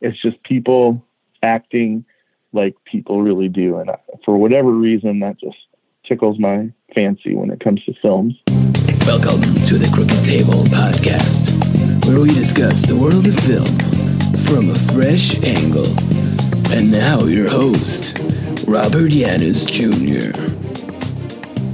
it's just people acting like people really do. And for whatever reason, that just tickles my fancy when it comes to films. Welcome to the Crooked Table Podcast, where we discuss the world of film from a fresh angle. And now, your host, Robert Yannis Jr.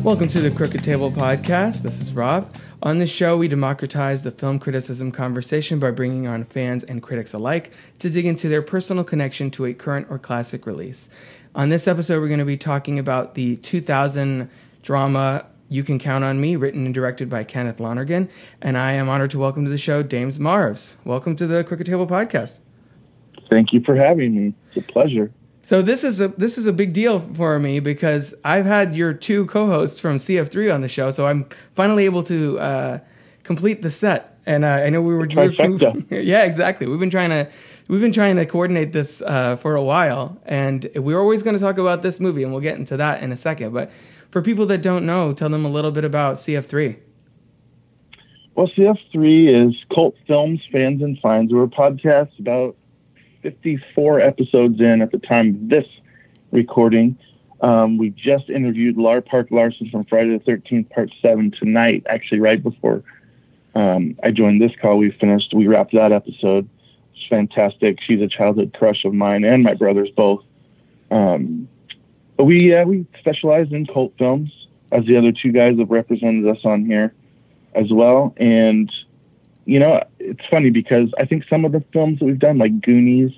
Welcome to the Crooked Table Podcast. This is Rob. On this show, we democratize the film criticism conversation by bringing on fans and critics alike to dig into their personal connection to a current or classic release. On this episode, we're going to be talking about the 2000 drama You Can Count on Me, written and directed by Kenneth Lonergan. And I am honored to welcome to the show Dames Marves. Welcome to the Crooked Table Podcast. Thank you for having me. It's a pleasure. So this is a this is a big deal for me because I've had your two co-hosts from CF3 on the show, so I'm finally able to uh, complete the set. And uh, I know we were, we were yeah, exactly. We've been trying to we've been trying to coordinate this uh, for a while, and we are always going to talk about this movie, and we'll get into that in a second. But for people that don't know, tell them a little bit about CF3. Well, CF3 is Cult Films Fans and Finds. We're a podcast about 54 episodes in at the time of this recording. Um, we just interviewed Lar Park Larson from Friday the 13th, Part 7 tonight, actually, right before um, I joined this call. We finished, we wrapped that episode. It's fantastic. She's a childhood crush of mine and my brother's both. Um, we, uh, we specialize in cult films, as the other two guys have represented us on here as well. And you know, it's funny because I think some of the films that we've done, like Goonies,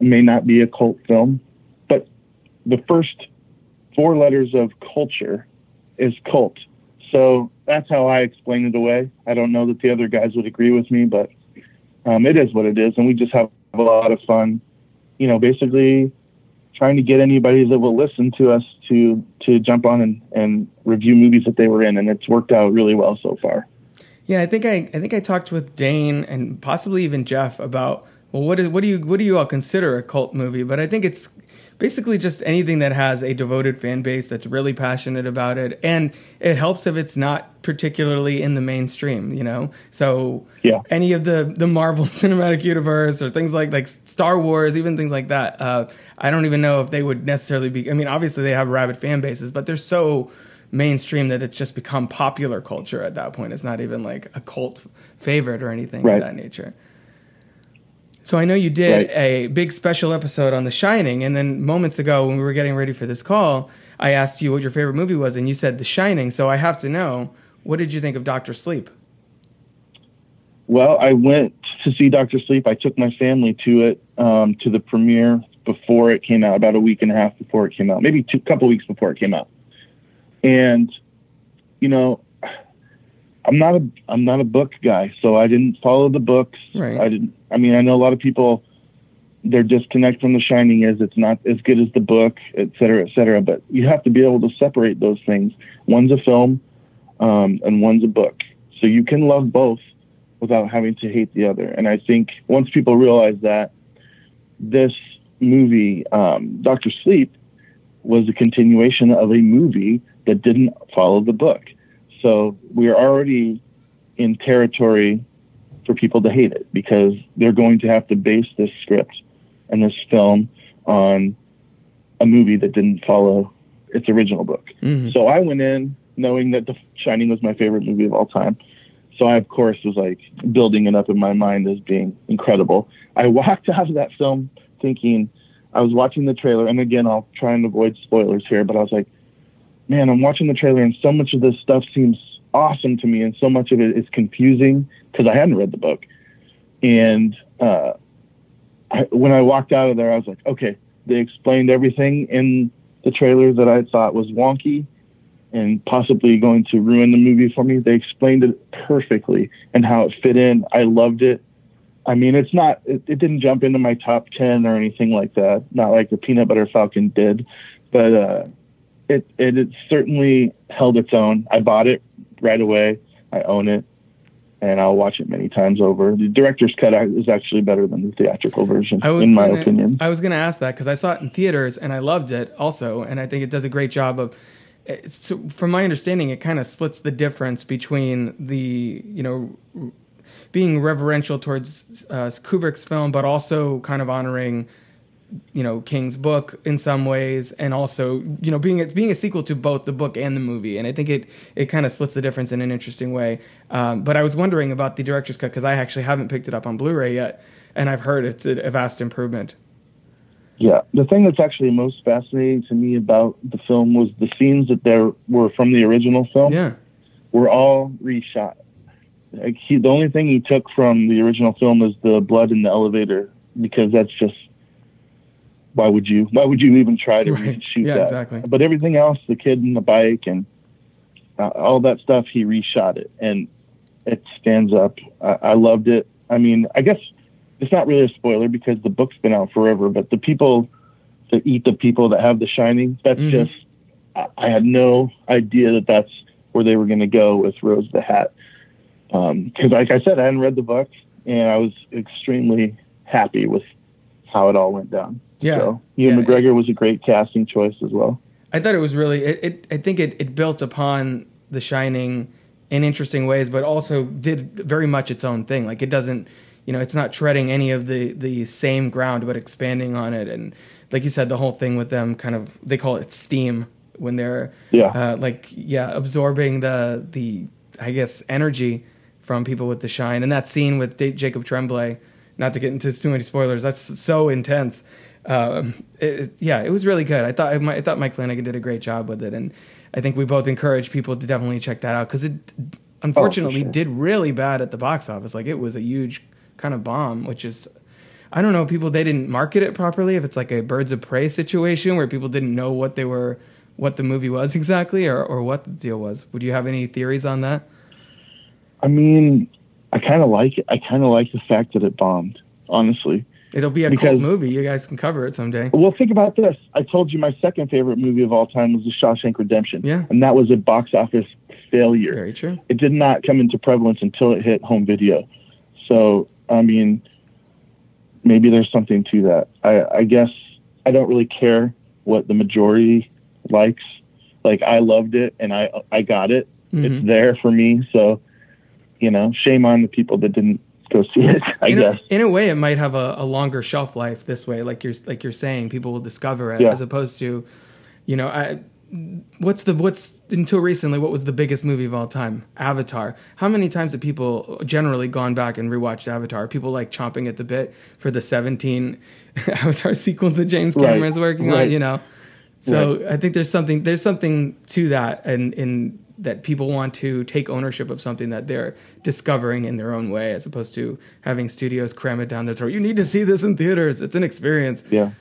may not be a cult film, but the first four letters of culture is cult. So that's how I explain it away. I don't know that the other guys would agree with me, but um, it is what it is. And we just have a lot of fun, you know, basically trying to get anybody that will listen to us to, to jump on and, and review movies that they were in. And it's worked out really well so far. Yeah, I think I I think I talked with Dane and possibly even Jeff about well, what is what do you what do you all consider a cult movie? But I think it's basically just anything that has a devoted fan base that's really passionate about it, and it helps if it's not particularly in the mainstream. You know, so yeah, any of the the Marvel Cinematic Universe or things like like Star Wars, even things like that. Uh, I don't even know if they would necessarily be. I mean, obviously they have rabid fan bases, but they're so mainstream that it's just become popular culture at that point. It's not even like a cult favorite or anything right. of that nature. So I know you did right. a big special episode on The Shining, and then moments ago when we were getting ready for this call, I asked you what your favorite movie was, and you said The Shining. So I have to know, what did you think of Doctor Sleep? Well, I went to see Doctor Sleep. I took my family to it um, to the premiere before it came out, about a week and a half before it came out, maybe a couple weeks before it came out. And, you know, I'm not a I'm not a book guy, so I didn't follow the books. Right. I didn't. I mean, I know a lot of people. Their disconnect from The Shining is it's not as good as the book, et cetera, et cetera. But you have to be able to separate those things. One's a film, um, and one's a book. So you can love both without having to hate the other. And I think once people realize that, this movie, um, Doctor Sleep, was a continuation of a movie that didn't follow the book. So we're already in territory for people to hate it because they're going to have to base this script and this film on a movie that didn't follow its original book. Mm-hmm. So I went in knowing that The Shining was my favorite movie of all time. So I, of course, was like building it up in my mind as being incredible. I walked out of that film thinking, I was watching the trailer, and again, I'll try and avoid spoilers here, but I was like, man, I'm watching the trailer, and so much of this stuff seems awesome to me, and so much of it is confusing because I hadn't read the book. And uh, I, when I walked out of there, I was like, okay, they explained everything in the trailer that I thought was wonky and possibly going to ruin the movie for me. They explained it perfectly and how it fit in. I loved it. I mean, it's not, it, it, didn't jump into my top 10 or anything like that. Not like the Peanut Butter Falcon did, but, uh, it, it, it certainly held its own. I bought it right away. I own it and I'll watch it many times over. The director's cut is actually better than the theatrical version, in my gonna, opinion. I was going to ask that because I saw it in theaters and I loved it also, and I think it does a great job of. It's, from my understanding, it kind of splits the difference between the you know being reverential towards uh, Kubrick's film, but also kind of honoring you know King's book in some ways, and also you know being a, being a sequel to both the book and the movie, and I think it it kind of splits the difference in an interesting way. Um, but I was wondering about the director's cut because I actually haven't picked it up on Blu-ray yet, and I've heard it's a, a vast improvement. Yeah, the thing that's actually most fascinating to me about the film was the scenes that there were from the original film. Yeah, were all reshot. Like he, the only thing he took from the original film is the blood in the elevator because that's just why would you why would you even try to Right. reshoot Yeah, that? exactly. But everything else, the kid and the bike and uh, all that stuff, he reshot it and it stands up. I, I loved it. I mean, I guess it's not really a spoiler because the book's been out forever. But the people that eat the people that have The Shining, that's Mhm. just I, I had no idea that that's where they were going to go with Rose the Hat. Because, like I said, I hadn't read the book, and I was extremely happy with how it all went down. Yeah. So, Yeah. McGregor was a great casting choice as well. I thought it was really. It, it I think it, it built upon The Shining in interesting ways, but also did very much its own thing. Like it doesn't, you know, it's not treading any of the the same ground, but expanding on it. And like you said, the whole thing with them kind of they call it steam when they're Yeah. uh, like yeah absorbing the the I guess energy from people with the shine. And that scene with Da- Jacob Tremblay, not to get into too many spoilers, that's so intense. Um, it, it- yeah, it was really good. I thought I thought Mike Flanagan did a great job with it, and I think we both encourage people to definitely check that out because it unfortunately sure. did really bad at the box office. Like it was a huge kind of bomb, which is. I don't know people they didn't market it properly. If it's like a birds of prey situation where people didn't know what they were, what the movie was exactly, or or what the deal was. Would you have any theories on that? I mean, I kind of like it. I kind of like the fact that it bombed, honestly. It'll be a Because- cult movie. You guys can cover it someday. Well, think about this. I told you my second favorite movie of all time was The Shawshank Redemption. Yeah. And that was a box office failure. Very true. It did not come into prevalence until it hit home video. So, I mean, maybe there's something to that. I, I guess I don't really care what the majority likes. Like, I loved it and I, I got it. Mhm. It's there for me. So, you know, shame on the people that didn't go see it, I in guess. A, in a way, it might have a, a longer shelf life this way. Like you're like you're saying, people will discover it Yeah. as opposed to, you know, I. What's the what's until recently? What was the biggest movie of all time? Avatar. How many times have people generally gone back and rewatched Avatar? People like chomping at the bit for the seventeen Avatar sequels that James Right, Cameron's working on. You know, so I think there's something there's something to that, and in that people want to take ownership of something that they're discovering in their own way, as opposed to having studios cram it down their throat. You need to see this in theaters. It's an experience. Yeah.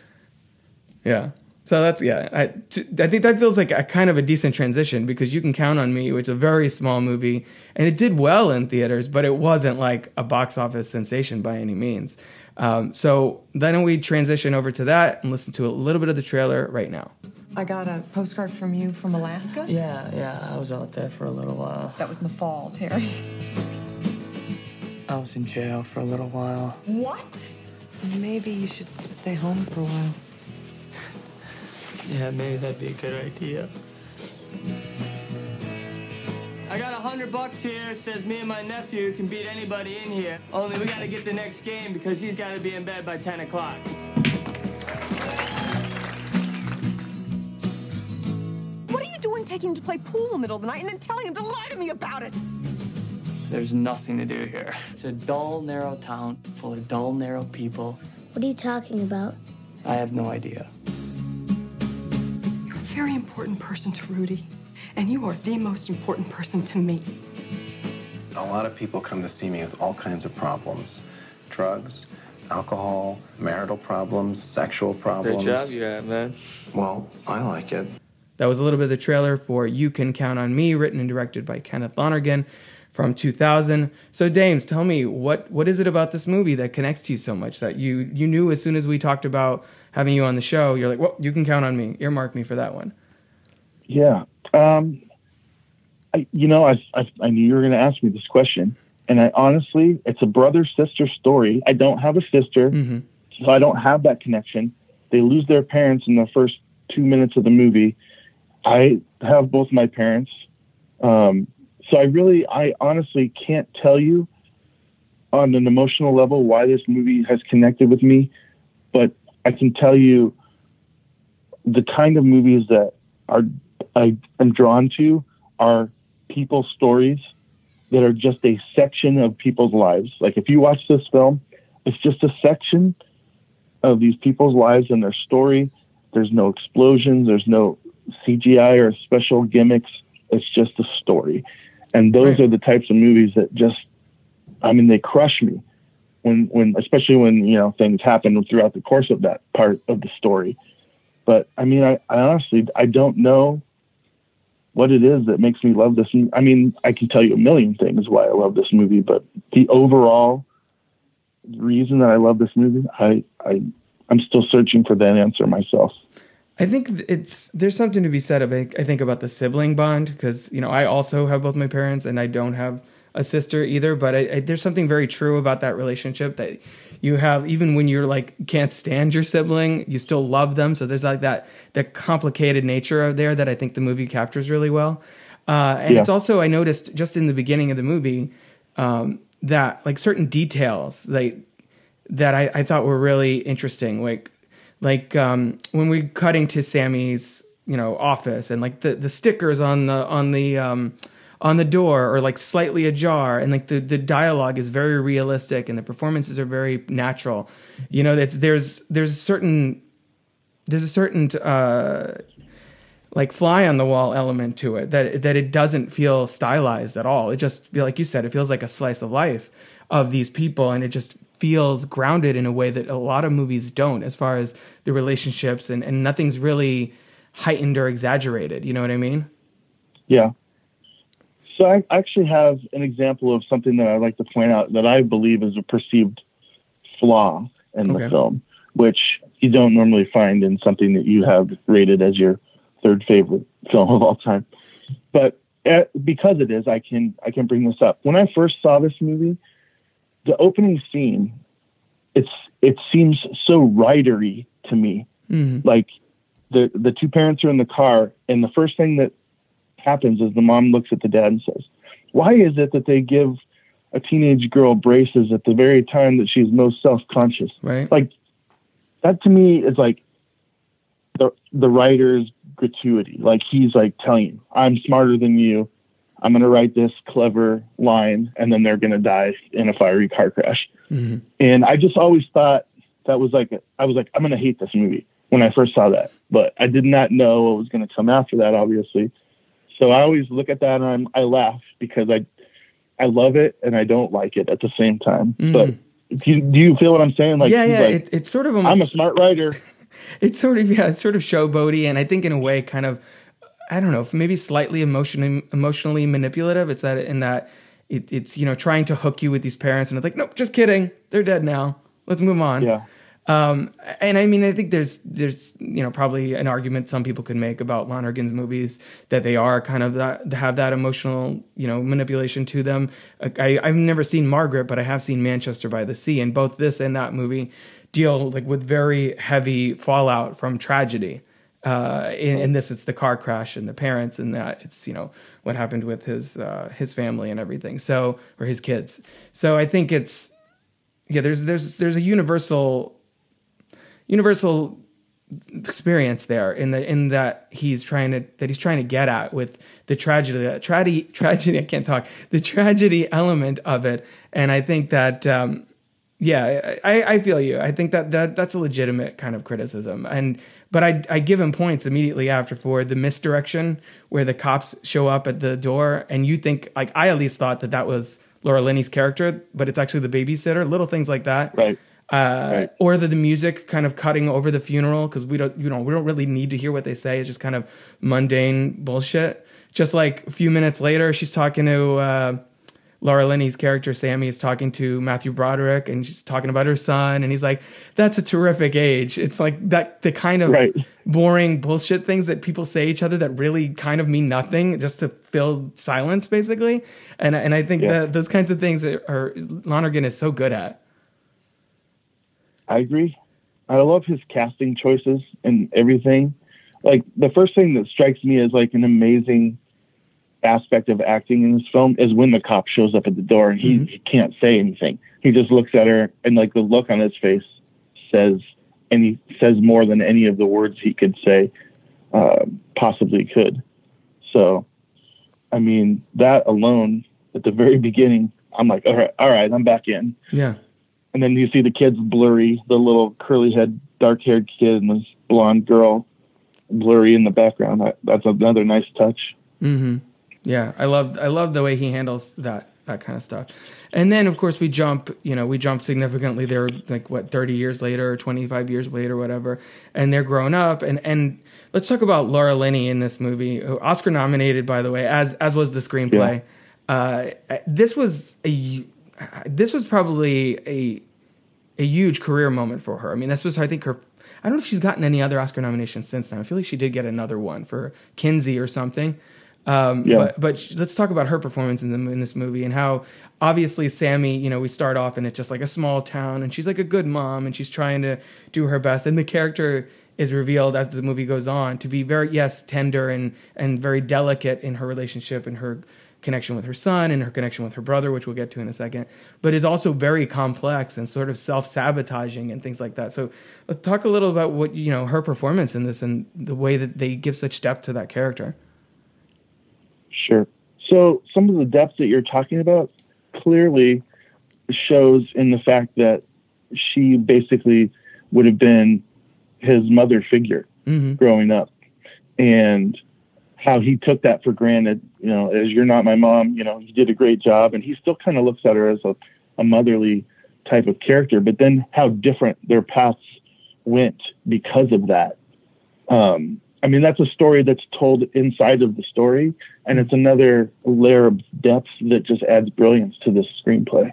Yeah. So that's yeah. I, t- I think that feels like a kind of a decent transition because you can count on me, which is a very small movie, and it did well in theaters, but it wasn't like a box office sensation by any means. Um, so then we transition over to that and listen to a little bit of the trailer right now. I got a postcard from you from Alaska. Yeah, yeah, I was out there for a little while. That was in the fall, Terry. I was in jail for a little while. What? Maybe you should stay home for a while. Yeah, maybe that'd be a good idea. I got a hundred bucks here. Says me and my nephew can beat anybody in here. Only we gotta get the next game because he's gotta be in bed by 10 o'clock. You doing taking him to play pool in the middle of the night and then telling him to lie to me about it? There's nothing to do here. It's a dull, narrow town full of dull, narrow people. What are you talking about? I have no idea. You're a very important person to Rudy, and you are the most important person to me. A lot of people come to see me with all kinds of problems drugs, alcohol, marital problems, sexual problems. Good job, you have, man. Well, I like it. That was a little bit of the trailer for You Can Count on Me, written and directed by Kenneth Lonergan from 2000. So, Dames, tell me what what is it about this movie that connects to you so much that you you knew as soon as we talked about having you on the show, you're like, well, you can count on me. Earmark me for that one. Yeah. Um, I, you know, I, I, I knew you were going to ask me this question. And I honestly, it's a brother sister story. I don't have a sister, Mhm. so I don't have that connection. They lose their parents in the first two minutes of the movie. I have both my parents. Um, so I really, I honestly can't tell you on an emotional level why this movie has connected with me, but I can tell you the kind of movies that are I am drawn to are people stories that are just a section of people's lives. Like if you watch this film, it's just a section of these people's lives and their story. There's no explosions, there's no CGI or special gimmicks. It's just a story. And those Right. are the types of movies that just I mean they crush me when when especially when, you know, things happen throughout the course of that part of the story. But I mean I, I honestly I don't know what it is that makes me love this. I mean, I can tell you a million things why I love this movie, but the overall reason that I love this movie, I, I, I'm still searching for that answer myself. I think it's there's something to be said about I think about the sibling bond because you know I also have both my parents and I don't have a sister either. But I, I, there's something very true about that relationship that you have even when you're like can't stand your sibling, you still love them. So there's like that that complicated nature of there that I think the movie captures really well. Uh, and Yeah. it's also I noticed just in the beginning of the movie um, that like certain details like that I, I thought were really interesting. Like like um, when we cutting to Sammy's you know office and like the, the stickers on the on the um, on the door are like slightly ajar and like the, the dialogue is very realistic and the performances are very natural. You know, that's there's there's a certain there's a certain uh, like fly on the wall element to it that that it doesn't feel stylized at all. It just like you said it feels like a slice of life of these people and it just feels grounded in a way that a lot of movies don't as far as the relationships and, and nothing's really heightened or exaggerated. You know what I mean? Yeah. So I actually have an example of something that I'd like to point out that I believe is a perceived flaw in Okay. the film, which you don't normally find in something that you have rated as your third favorite film of all time. But uh, because it is, I can I can bring this up. When I first saw this movie, the opening scene, it's it seems so writery to me. Mm-hmm. Like the the two parents are in the car, and the first thing that happens is the mom looks at the dad and says, "Why is it that they give a teenage girl braces at the very time that she's most self conscious?" Right. Like that to me is like the the writer's gratuity. Like he's like telling you, "I'm smarter than you. I'm going to write this clever line, and then they're going to die in a fiery car crash." Mm-hmm. And I just always thought that was like I was like I'm going to hate this movie when I first saw that, but I did not know what was going to come after that, obviously. So I always look at that and I'm, I laugh because I I love it and I don't like it at the same time. Mm. But do you, do you feel what I'm saying? Like, yeah, yeah. like, it, it's sort of almost I'm a smart writer. it's sort of yeah, it's sort of showboaty, and I think in a way, kind of, I don't know, maybe slightly emotionally emotionally manipulative. It's that in that it, it's you know trying to hook you with these parents, and it's like, nope, just kidding, they're dead now. Let's move on. Yeah. Um, and I mean, I think there's there's you know probably an argument some people could make about Lonergan's movies that they are kind of that have that emotional you know manipulation to them. I, I've never seen Margaret, but I have seen Manchester by the Sea, and both this and that movie deal like with very heavy fallout from tragedy. Uh, in, in this, it's the car crash and the parents, and that it's you know what happened with his uh, his family and everything. So or his kids. So I think it's yeah. There's there's there's a universal universal experience there in the in that he's trying to that he's trying to get at with the tragedy tragedy tragedy I can't talk the tragedy element of it and I think that um yeah I, I feel you I think that, that that's a legitimate kind of criticism and but I I give him points immediately after for the misdirection where the cops show up at the door and you think like I at least thought that that was Laura Linney's character but it's actually the babysitter little things like that Right. uh, Right. or the, the music kind of cutting over the funeral because we don't you know we don't really need to hear what they say it's just kind of mundane bullshit just like a few minutes later she's talking to uh, Laura Linney's character Sammy is talking to Matthew Broderick and she's talking about her son and he's like that's a terrific age it's like that the kind of Right. boring bullshit things that people say each other that really kind of mean nothing just to fill silence basically and and I think Yeah. that those kinds of things are, are Lonergan is so good at I agree. I love his casting choices and everything. Like the first thing that strikes me as like an amazing aspect of acting in this film is when the cop shows up at the door and he, Mm-hmm. he can't say anything. He just looks at her and like the look on his face says, and he says more than any of the words he could say uh, possibly could. So, I mean, that alone at the very beginning, I'm like, all right, all right, I'm back in. Yeah. And then you see the kids blurry, the little curly head, dark haired kid and this blonde girl blurry in the background. That, that's another nice touch. Yeah, I love I love the way he handles that that kind of stuff. And then of course we jump, you know, we jump significantly. They're like what thirty years later, or twenty five years later, whatever, and they're grown up. And and let's talk about Laura Linney in this movie, who- Oscar nominated by the way, as as was the screenplay. Uh, this was a this was probably a a huge career moment for her. I mean, this was I think her. I don't know if she's gotten any other Oscar nominations since then. I feel like she did get another one for Kinsey or something. Um, Yeah. But but let's talk about her performance in the in this movie and how obviously Sammy. You know, we start off and it's just like a small town, and she's like a good mom, and she's trying to do her best, and the character is revealed as the movie goes on to be very yes tender and and very delicate in her relationship and her connection with her son and her connection with her brother, which we'll get to in a second, but is also very complex and sort of self-sabotaging and things like that. So let's talk a little about what you know her performance in this and the way that they give such depth to that character. Sure. So some of the depth that you're talking about clearly shows in the fact that she basically would have been his mother figure growing up and how he took that for granted, you know, as you're not my mom, you know, you did a great job. And he still kind of looks at her as a, a motherly type of character, but then how different their paths went because of that. Um, I mean, that's a story that's told inside of the story, and it's another layer of depth that just adds brilliance to this screenplay.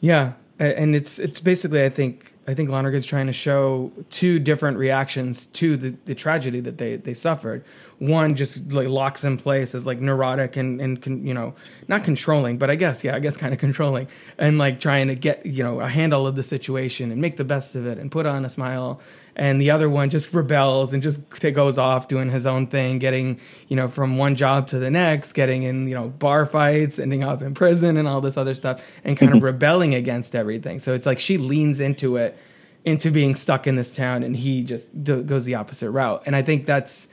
Yeah, and it's it's basically I think I think Lonergan's trying to show two different reactions to the, the tragedy that they they suffered. One just like locks in place as like neurotic and and con, you know not controlling, but I guess yeah I guess kind of controlling and like trying to get you know a handle of the situation and make the best of it and put on a smile. And the other one just rebels and just goes off doing his own thing, getting you know from one job to the next, getting in you know bar fights, ending up in prison and all this other stuff, and kind of mm-hmm. rebelling against everything. So it's like she leans into it, into being stuck in this town, and he just d- goes the opposite route. And I think that's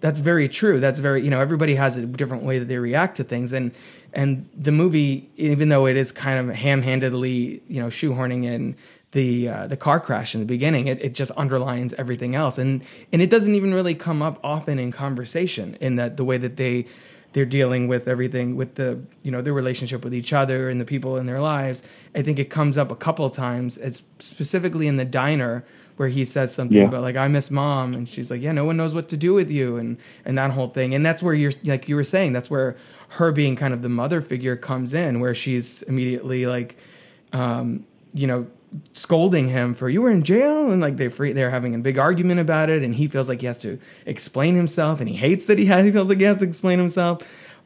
that's very true. That's very you know everybody has a different way that they react to things, and and the movie, even though it is kind of ham-handedly you know shoehorning in the uh, the car crash in the beginning, it, it just underlines everything else, and and it doesn't even really come up often in conversation in that the way that they they're dealing with everything with the you know their relationship with each other and the people in their lives. I think it comes up a couple of times. It's specifically in the diner where he says something Yeah. about like I miss mom, and she's like, yeah, no one knows what to do with you, and and that whole thing. And that's where you're like you were saying, that's where her being kind of the mother figure comes in, where she's immediately like, um, you know. Scolding him for you were in jail and like they free they're having a big argument about it and he feels like he has to explain himself and he hates that he has he feels like he has to explain himself.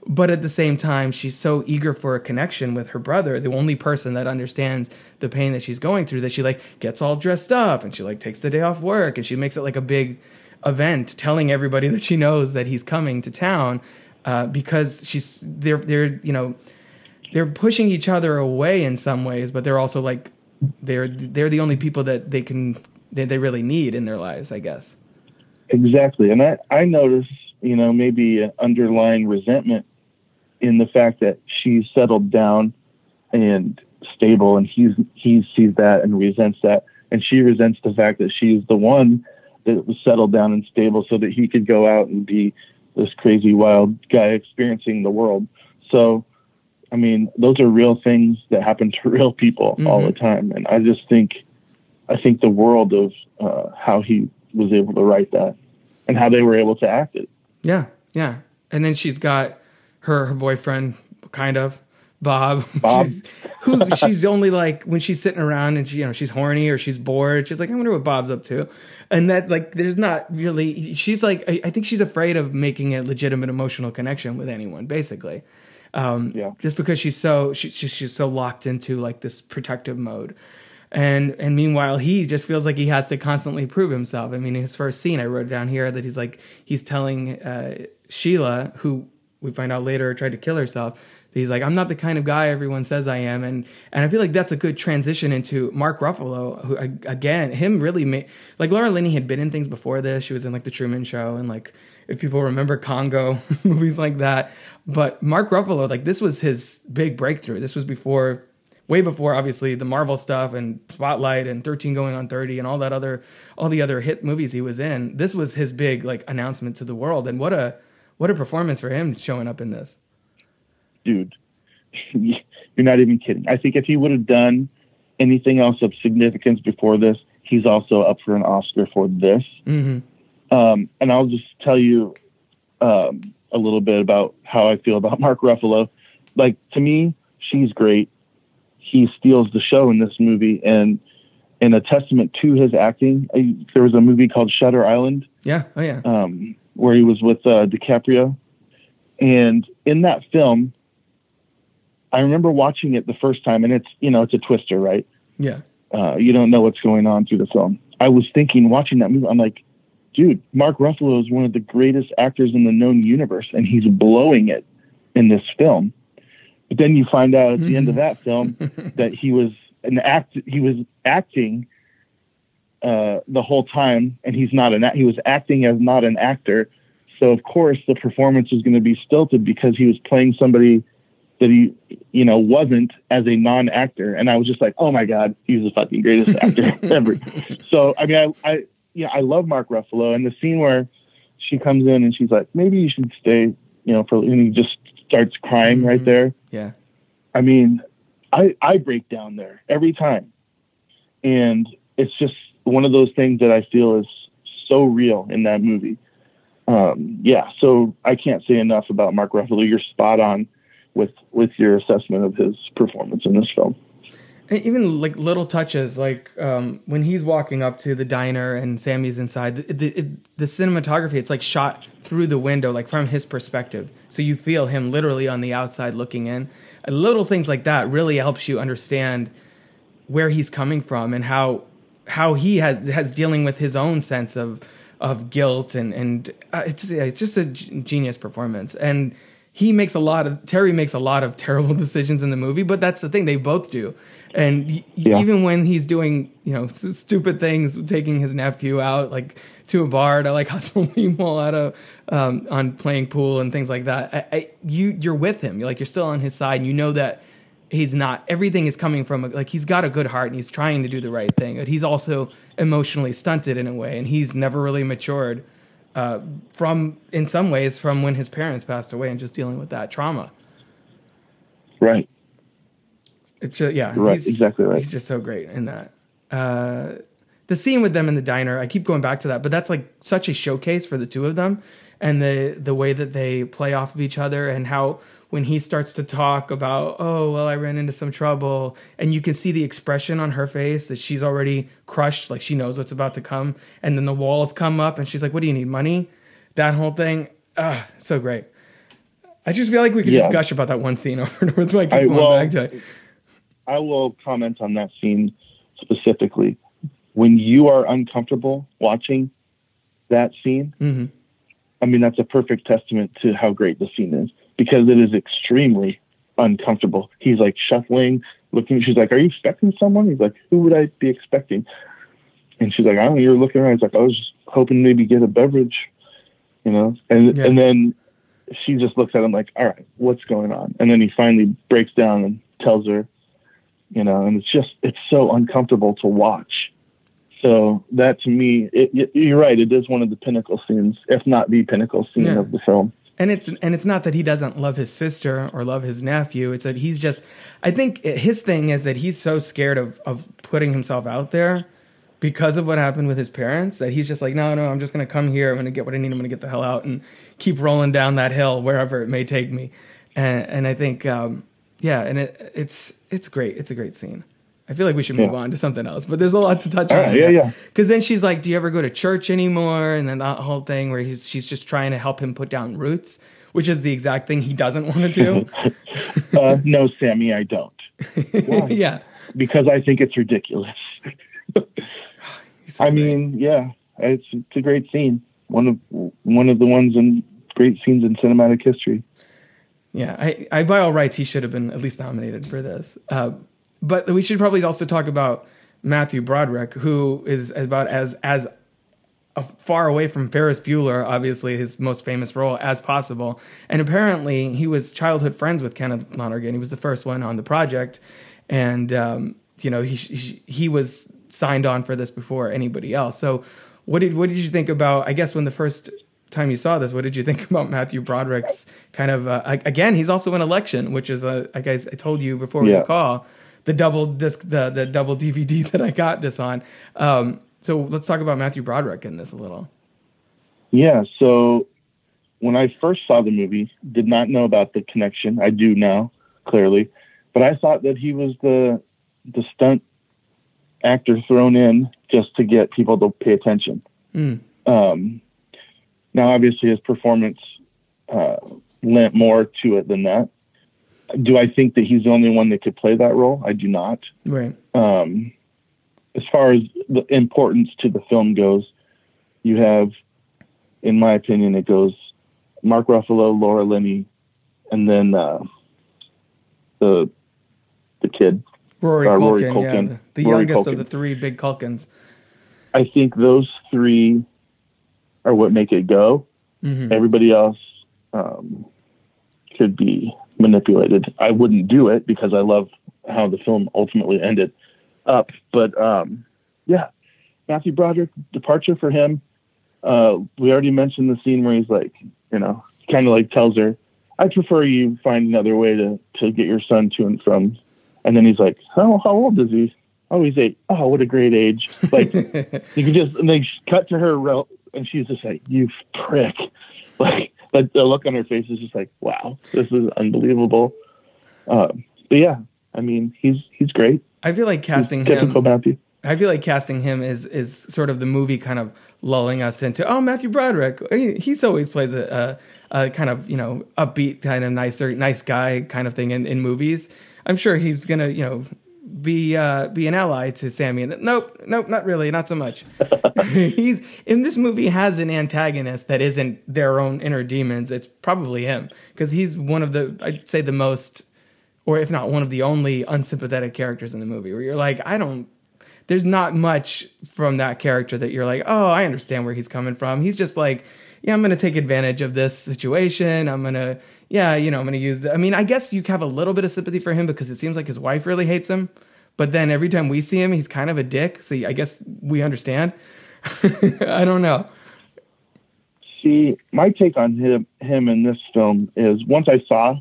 But at the same time she's so eager for a connection with her brother the only person that understands the pain that she's going through that she like gets all dressed up and she like takes the day off work and she makes it like a big event telling everybody that she knows that he's coming to town uh, because she's they're they're you know they're pushing each other away in some ways but they're also like they're they're the only people that they can that they really need in their lives i guess Exactly. And I, I notice, you know, maybe an underlying resentment in the fact that she's settled down and stable and he's he sees that and resents that. And she resents the fact that she's the one that was settled down and stable so that he could go out and be this crazy wild guy experiencing the world. So I mean, those are real things that happen to real people all the time. And I just think I think the world of uh, how he was able to write that and how they were able to act it. Yeah, yeah. And then she's got her her boyfriend, kind of Bob. Bob. She's, who she's only like when she's sitting around and she you know she's horny or she's bored. She's like, I wonder what Bob's up to. And that like there's not really. She's like I, I think she's afraid of making a legitimate emotional connection with anyone, basically. Um, Yeah. just because she's so she, she, she's so locked into like this protective mode and and meanwhile he just feels like he has to constantly prove himself i mean his first scene i wrote down here that he's like he's telling uh, sheila who we find out later tried to kill herself. That he's like, I'm not the kind of guy everyone says I am, and and I feel like that's a good transition into Mark Ruffalo, who again, him really made like Laura Linney had been in things before this. She was in like the Truman Show and like if people remember Congo movies like that. But Mark Ruffalo, like this was his big breakthrough. This was before, way before, obviously the Marvel stuff and Spotlight and Thirteen Going on Thirty and all that other, all the other hit movies he was in. This was his big like announcement to the world, and what a what a performance for him showing up in this. Dude, you're not even kidding. I think if he would have done anything else of significance before this, he's also up for an Oscar for this. Mm-hmm. Um, and I'll just tell you um, a little bit about how I feel about Mark Ruffalo. Like to me, she's great. He steals the show in this movie, and in a testament to his acting, I, there was a movie called Shutter Island. Yeah, oh yeah, um, where he was with uh, DiCaprio, and in that film, I remember watching it the first time, and it's you know it's a twister, right? Yeah. Uh, you don't know what's going on through the film. I was thinking watching that movie, I'm like, dude, Mark Ruffalo is one of the greatest actors in the known universe, and he's blowing it in this film. But then you find out at the end of that film that he was an act. He was acting uh, the whole time, and he's not an. He was acting as not an actor. So of course the performance was going to be stilted because he was playing somebody that he, you know, wasn't as a non-actor. And I was just like, oh my god, he's the fucking greatest actor ever. So I mean, I, I yeah, I love Mark Ruffalo, and the scene where she comes in and she's like, maybe you should stay, you know, for and he just starts crying mm-hmm. right there. Yeah. I mean, I I break down there every time, and it's just one of those things that I feel is so real in that movie. Um, yeah, so I can't say enough about Mark Ruffalo. You're spot on with with your assessment of his performance in this film even like little touches like um, when he's walking up to the diner and sammy's inside the, the, the, cinematography it's like shot through the window like from his perspective. So you feel him literally on the outside looking in. And little things like that really helps you understand where he's coming from and how how he has has dealing with his own sense of of guilt and and uh, it's just, it's just a genius performance. And he makes a lot of Terry makes a lot of terrible decisions in the movie, but that's the thing they both do. And yeah. even when he's doing, you know, stupid things, taking his nephew out like to a bar to like hustle people out of um, on playing pool and things like that, I, I, you you're with him. You're like you're still on his side. And you know that he's not. Everything is coming from like he's got a good heart and he's trying to do the right thing. But he's also emotionally stunted in a way, and he's never really matured uh, from in some ways from when his parents passed away and just dealing with that trauma. Right. It's just, yeah, right, exactly right. He's just so great in that. Uh, the scene with them in the diner, I keep going back to that, but that's like such a showcase for the two of them and the the way that they play off of each other and how when he starts to talk about oh well i ran into some trouble and you can see the expression on her face that she's already crushed like she knows what's about to come and then the walls come up and she's like what do you need money that whole thing ah so great i just feel like we could yeah. just gush about that one scene over and over so i keep I, going well, back to it i will comment on that scene specifically when you are uncomfortable watching that scene mm-hmm. I mean, that's a perfect testament to how great the scene is because it is extremely uncomfortable. He's like shuffling, looking. She's like, "Are you expecting someone?" He's like, "Who would I be expecting?" And she's like, "I don't know." You're looking around. He's like, "I was just hoping maybe get a beverage," you know. And yeah. and then she just looks at him like, "All right, what's going on?" And then he finally breaks down and tells her, you know. And it's just it's so uncomfortable to watch so that to me, it, you're right. It is one of the pinnacle scenes, if not the pinnacle scene yeah. of the film. And it's and it's not that he doesn't love his sister or love his nephew. It's that he's just. I think his thing is that he's so scared of of putting himself out there because of what happened with his parents that he's just like, no, no, I'm just gonna come here. I'm gonna get what I need. I'm gonna get the hell out and keep rolling down that hill wherever it may take me. And and I think, um, yeah, and it it's it's great. It's a great scene. I feel like we should move yeah. on to something else, but there's a lot to touch All on. Right, yeah, yeah. Because then she's like, "Do you ever go to church anymore?" And then that whole thing where he's she's just trying to help him put down roots, which is the exact thing he doesn't want to do. uh, no, Sammy, I don't. yeah, because I think it's ridiculous. so I mean, yeah, it's it's a great scene. One of one of the ones in great scenes in cinematic history. Yeah, I, I by all rights he should have been at least nominated for this. Uh, but we should probably also talk about Matthew Broderick, who is about as as far away from Ferris Bueller, obviously his most famous role, as possible. And apparently, he was childhood friends with Kenneth Lonergan. He was the first one on the project, and um, you know he, he he was signed on for this before anybody else. So, what did what did you think about? I guess when the first time you saw this, what did you think about Matthew Broderick's kind of uh, again? He's also in Election, which is a I guess I told you before we Yeah. call the double disc the the double DVD that I got this on. Um, so let's talk about Matthew Broderick in this a little. Yeah. So when I first saw the movie, did not know about the connection. I do now, clearly, but I thought that he was the the stunt actor thrown in just to get people to pay attention. Um, now, obviously, his performance uh, lent more to it than that. Do I think that he's the only one that could play that role? I do not Right. um, as far as the importance to the film goes, you have, in my opinion, it goes Mark Ruffalo, Laura Linney, and then uh, the the kid. Rory Uh, Culkin, Rory yeah, the, the Rory youngest of the three big Culkins. I think those three are what make it go. Everybody else um, could be manipulated. I wouldn't do it because I love how the film ultimately ended up. But um, yeah, Matthew Broderick departure for him. Uh, we already mentioned the scene where he's like, you know, kind of like tells her, "I prefer you find another way to to get your son to and from." And then he's like, oh, how old is he?" Oh, he's eight. Oh, what a great age! Like you can just and they cut to her, rel- and she's just like, "You prick!" Like that, the look on her face is just like, "Wow, this is unbelievable." Um, but yeah, I mean, he's he's great. I feel like casting Typical him. Matthew. I feel like casting him is is sort of the movie kind of lulling us into. Oh, Matthew Broderick. He, he's always plays a, a, a kind of you know upbeat kind of nicer nice guy kind of thing in, in movies. I'm sure he's gonna you know be uh, be an ally to Sammy. And nope, nope, not really, not so much. he's in this movie has an antagonist that isn't their own inner demons. It's probably him because he's one of the I'd say the most or if not one of the only unsympathetic characters in the movie where you're like, I don't there's not much from that character that you're like, oh, I understand where he's coming from. He's just like, yeah, I'm gonna take advantage of this situation. I'm gonna, yeah, you know, I'm gonna use. The, I mean, I guess you have a little bit of sympathy for him because it seems like his wife really hates him. But then every time we see him, he's kind of a dick. So I guess we understand. I don't know. See, my take on him him in this film is once I saw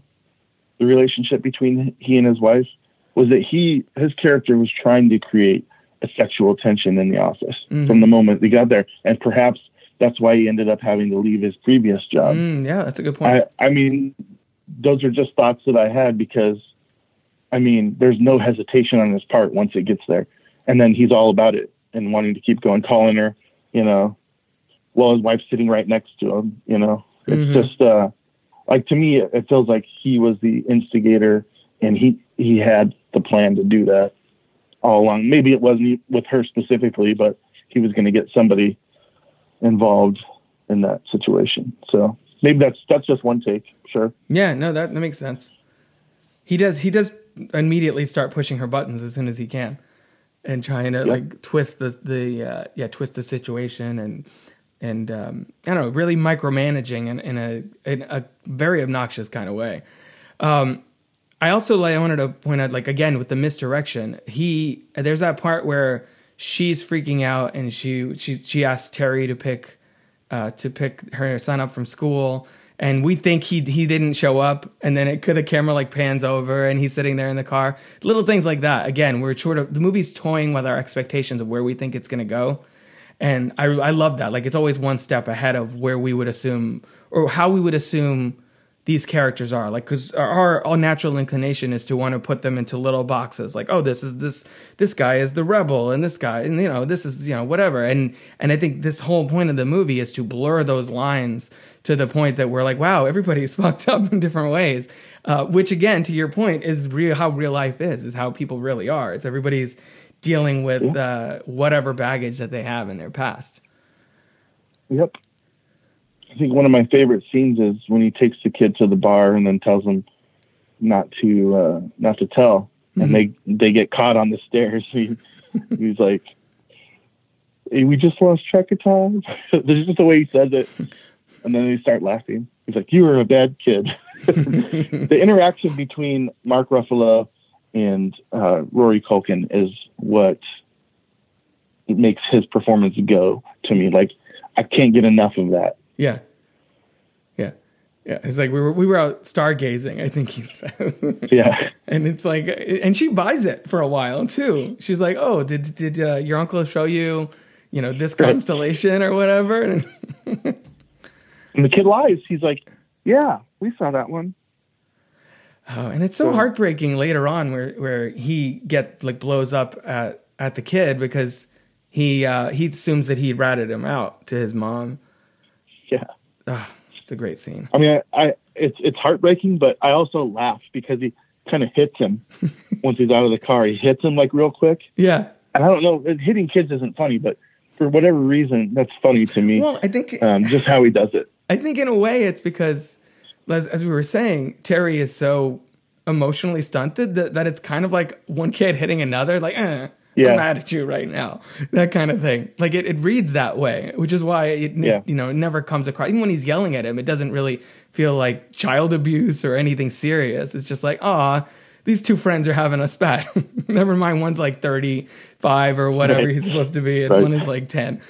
the relationship between he and his wife was that he his character was trying to create a sexual tension in the office mm-hmm. from the moment they got there, and perhaps that's why he ended up having to leave his previous job. Mm, yeah, that's a good point. I, I mean, those are just thoughts that I had because, I mean, there's no hesitation on his part once it gets there, and then he's all about it and wanting to keep going, calling her, you know, while his wife's sitting right next to him. You know, it's just uh, like to me, it, it feels like he was the instigator and he he had the plan to do that all along. Maybe it wasn't with her specifically, but he was going to get somebody involved in that situation. So maybe that's that's just one take. Sure. Yeah, no, that, that makes sense. He does he does immediately start pushing her buttons as soon as he can, and trying to like twist the the uh, yeah twist the situation and and um, I don't know really micromanaging in, in a in a very obnoxious kind of way. Um, I also like I wanted to point out like again with the misdirection. He there's that part where she's freaking out and she she she asks Terry to pick uh, to pick her son up from school, and we think he he didn't show up, and then it could the camera like pans over and he's sitting there in the car. Little things like that. Again, we're sort of the movie's toying with our expectations of where we think it's gonna go, and I I love that. Like it's always one step ahead of where we would assume or how we would assume these characters are. Like because our, our natural inclination is to want to put them into little boxes. Like oh this is this this guy is the rebel and this guy and you know this is you know whatever. And and i think this whole point of the movie is to blur those lines to the point that we're like wow everybody's fucked up in different ways. Uh, which again to your point is real how real life is is how people really are. It's everybody's dealing with uh, whatever baggage that they have in their past. Yep. I think one of my favorite scenes is when he takes the kid to the bar and then tells him not to uh, not to tell, and they they get caught on the stairs. He, he's like, hey, "We just lost track of time." There's just the way he says it, and then they start laughing. He's like, "You were a bad kid." the interaction between Mark Ruffalo and uh, Rory Culkin is what makes his performance go to me. Like I can't get enough of that. Yeah. Yeah. It's like we were we were out stargazing, I think he says. Yeah, and it's like and she buys it for a while too. She's like, "Oh, did did uh, your uncle show you, you know, this Right. constellation or whatever?" And the kid lies. He's like, "Yeah, we saw that one." Oh, and it's so heartbreaking later on where where he get like blows up at at the kid because he uh he assumes that he ratted him out to his mom. Yeah. It's a great scene. I mean, I, I it's it's heartbreaking, but I also laugh because he kind of hits him once he's out of the car. He hits him like real quick, Yeah. and I don't know. Hitting kids isn't funny, but for whatever reason, that's funny to me. Well, I think um, just how he does it. I think in a way it's because, as, as we were saying, Terry is so emotionally stunted that, that it's kind of like one kid hitting another, like, eh, Yeah. I'm mad at you right now, that kind of thing. Like it, it reads that way, which is why it, Yeah. you know, it never comes across. Even when he's yelling at him, it doesn't really feel like child abuse or anything serious. It's just like, ah, these two friends are having a spat. never mind, one's like 35 or whatever Right. he's supposed to be, and Right. one is like 10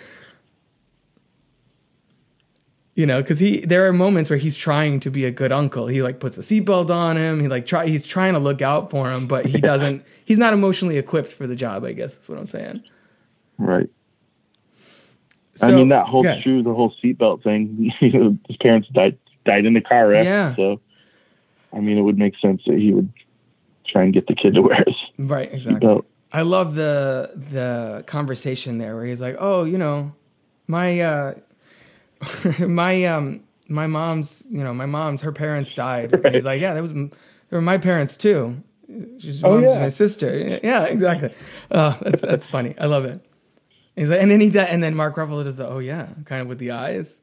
you know because he there are moments where he's trying to be a good uncle he like puts a seatbelt on him he like try he's trying to look out for him but he doesn't he's not emotionally equipped for the job i guess that's what i'm saying Right. I mean, that holds true. The whole seatbelt thing. His parents died died in the car wreck. Yeah. So, I mean, it would make sense that he would try and get the kid to wear his right exactly seatbelt. i love the the conversation there where he's like oh you know my uh my um my mom's you know my mom's her parents died. And he's like yeah that was they were my parents too. She's Oh, yeah. my sister. Yeah exactly. Oh that's that's funny. I love it. He's like and then he di- and then mark ruffalo does the oh yeah kind of with the eyes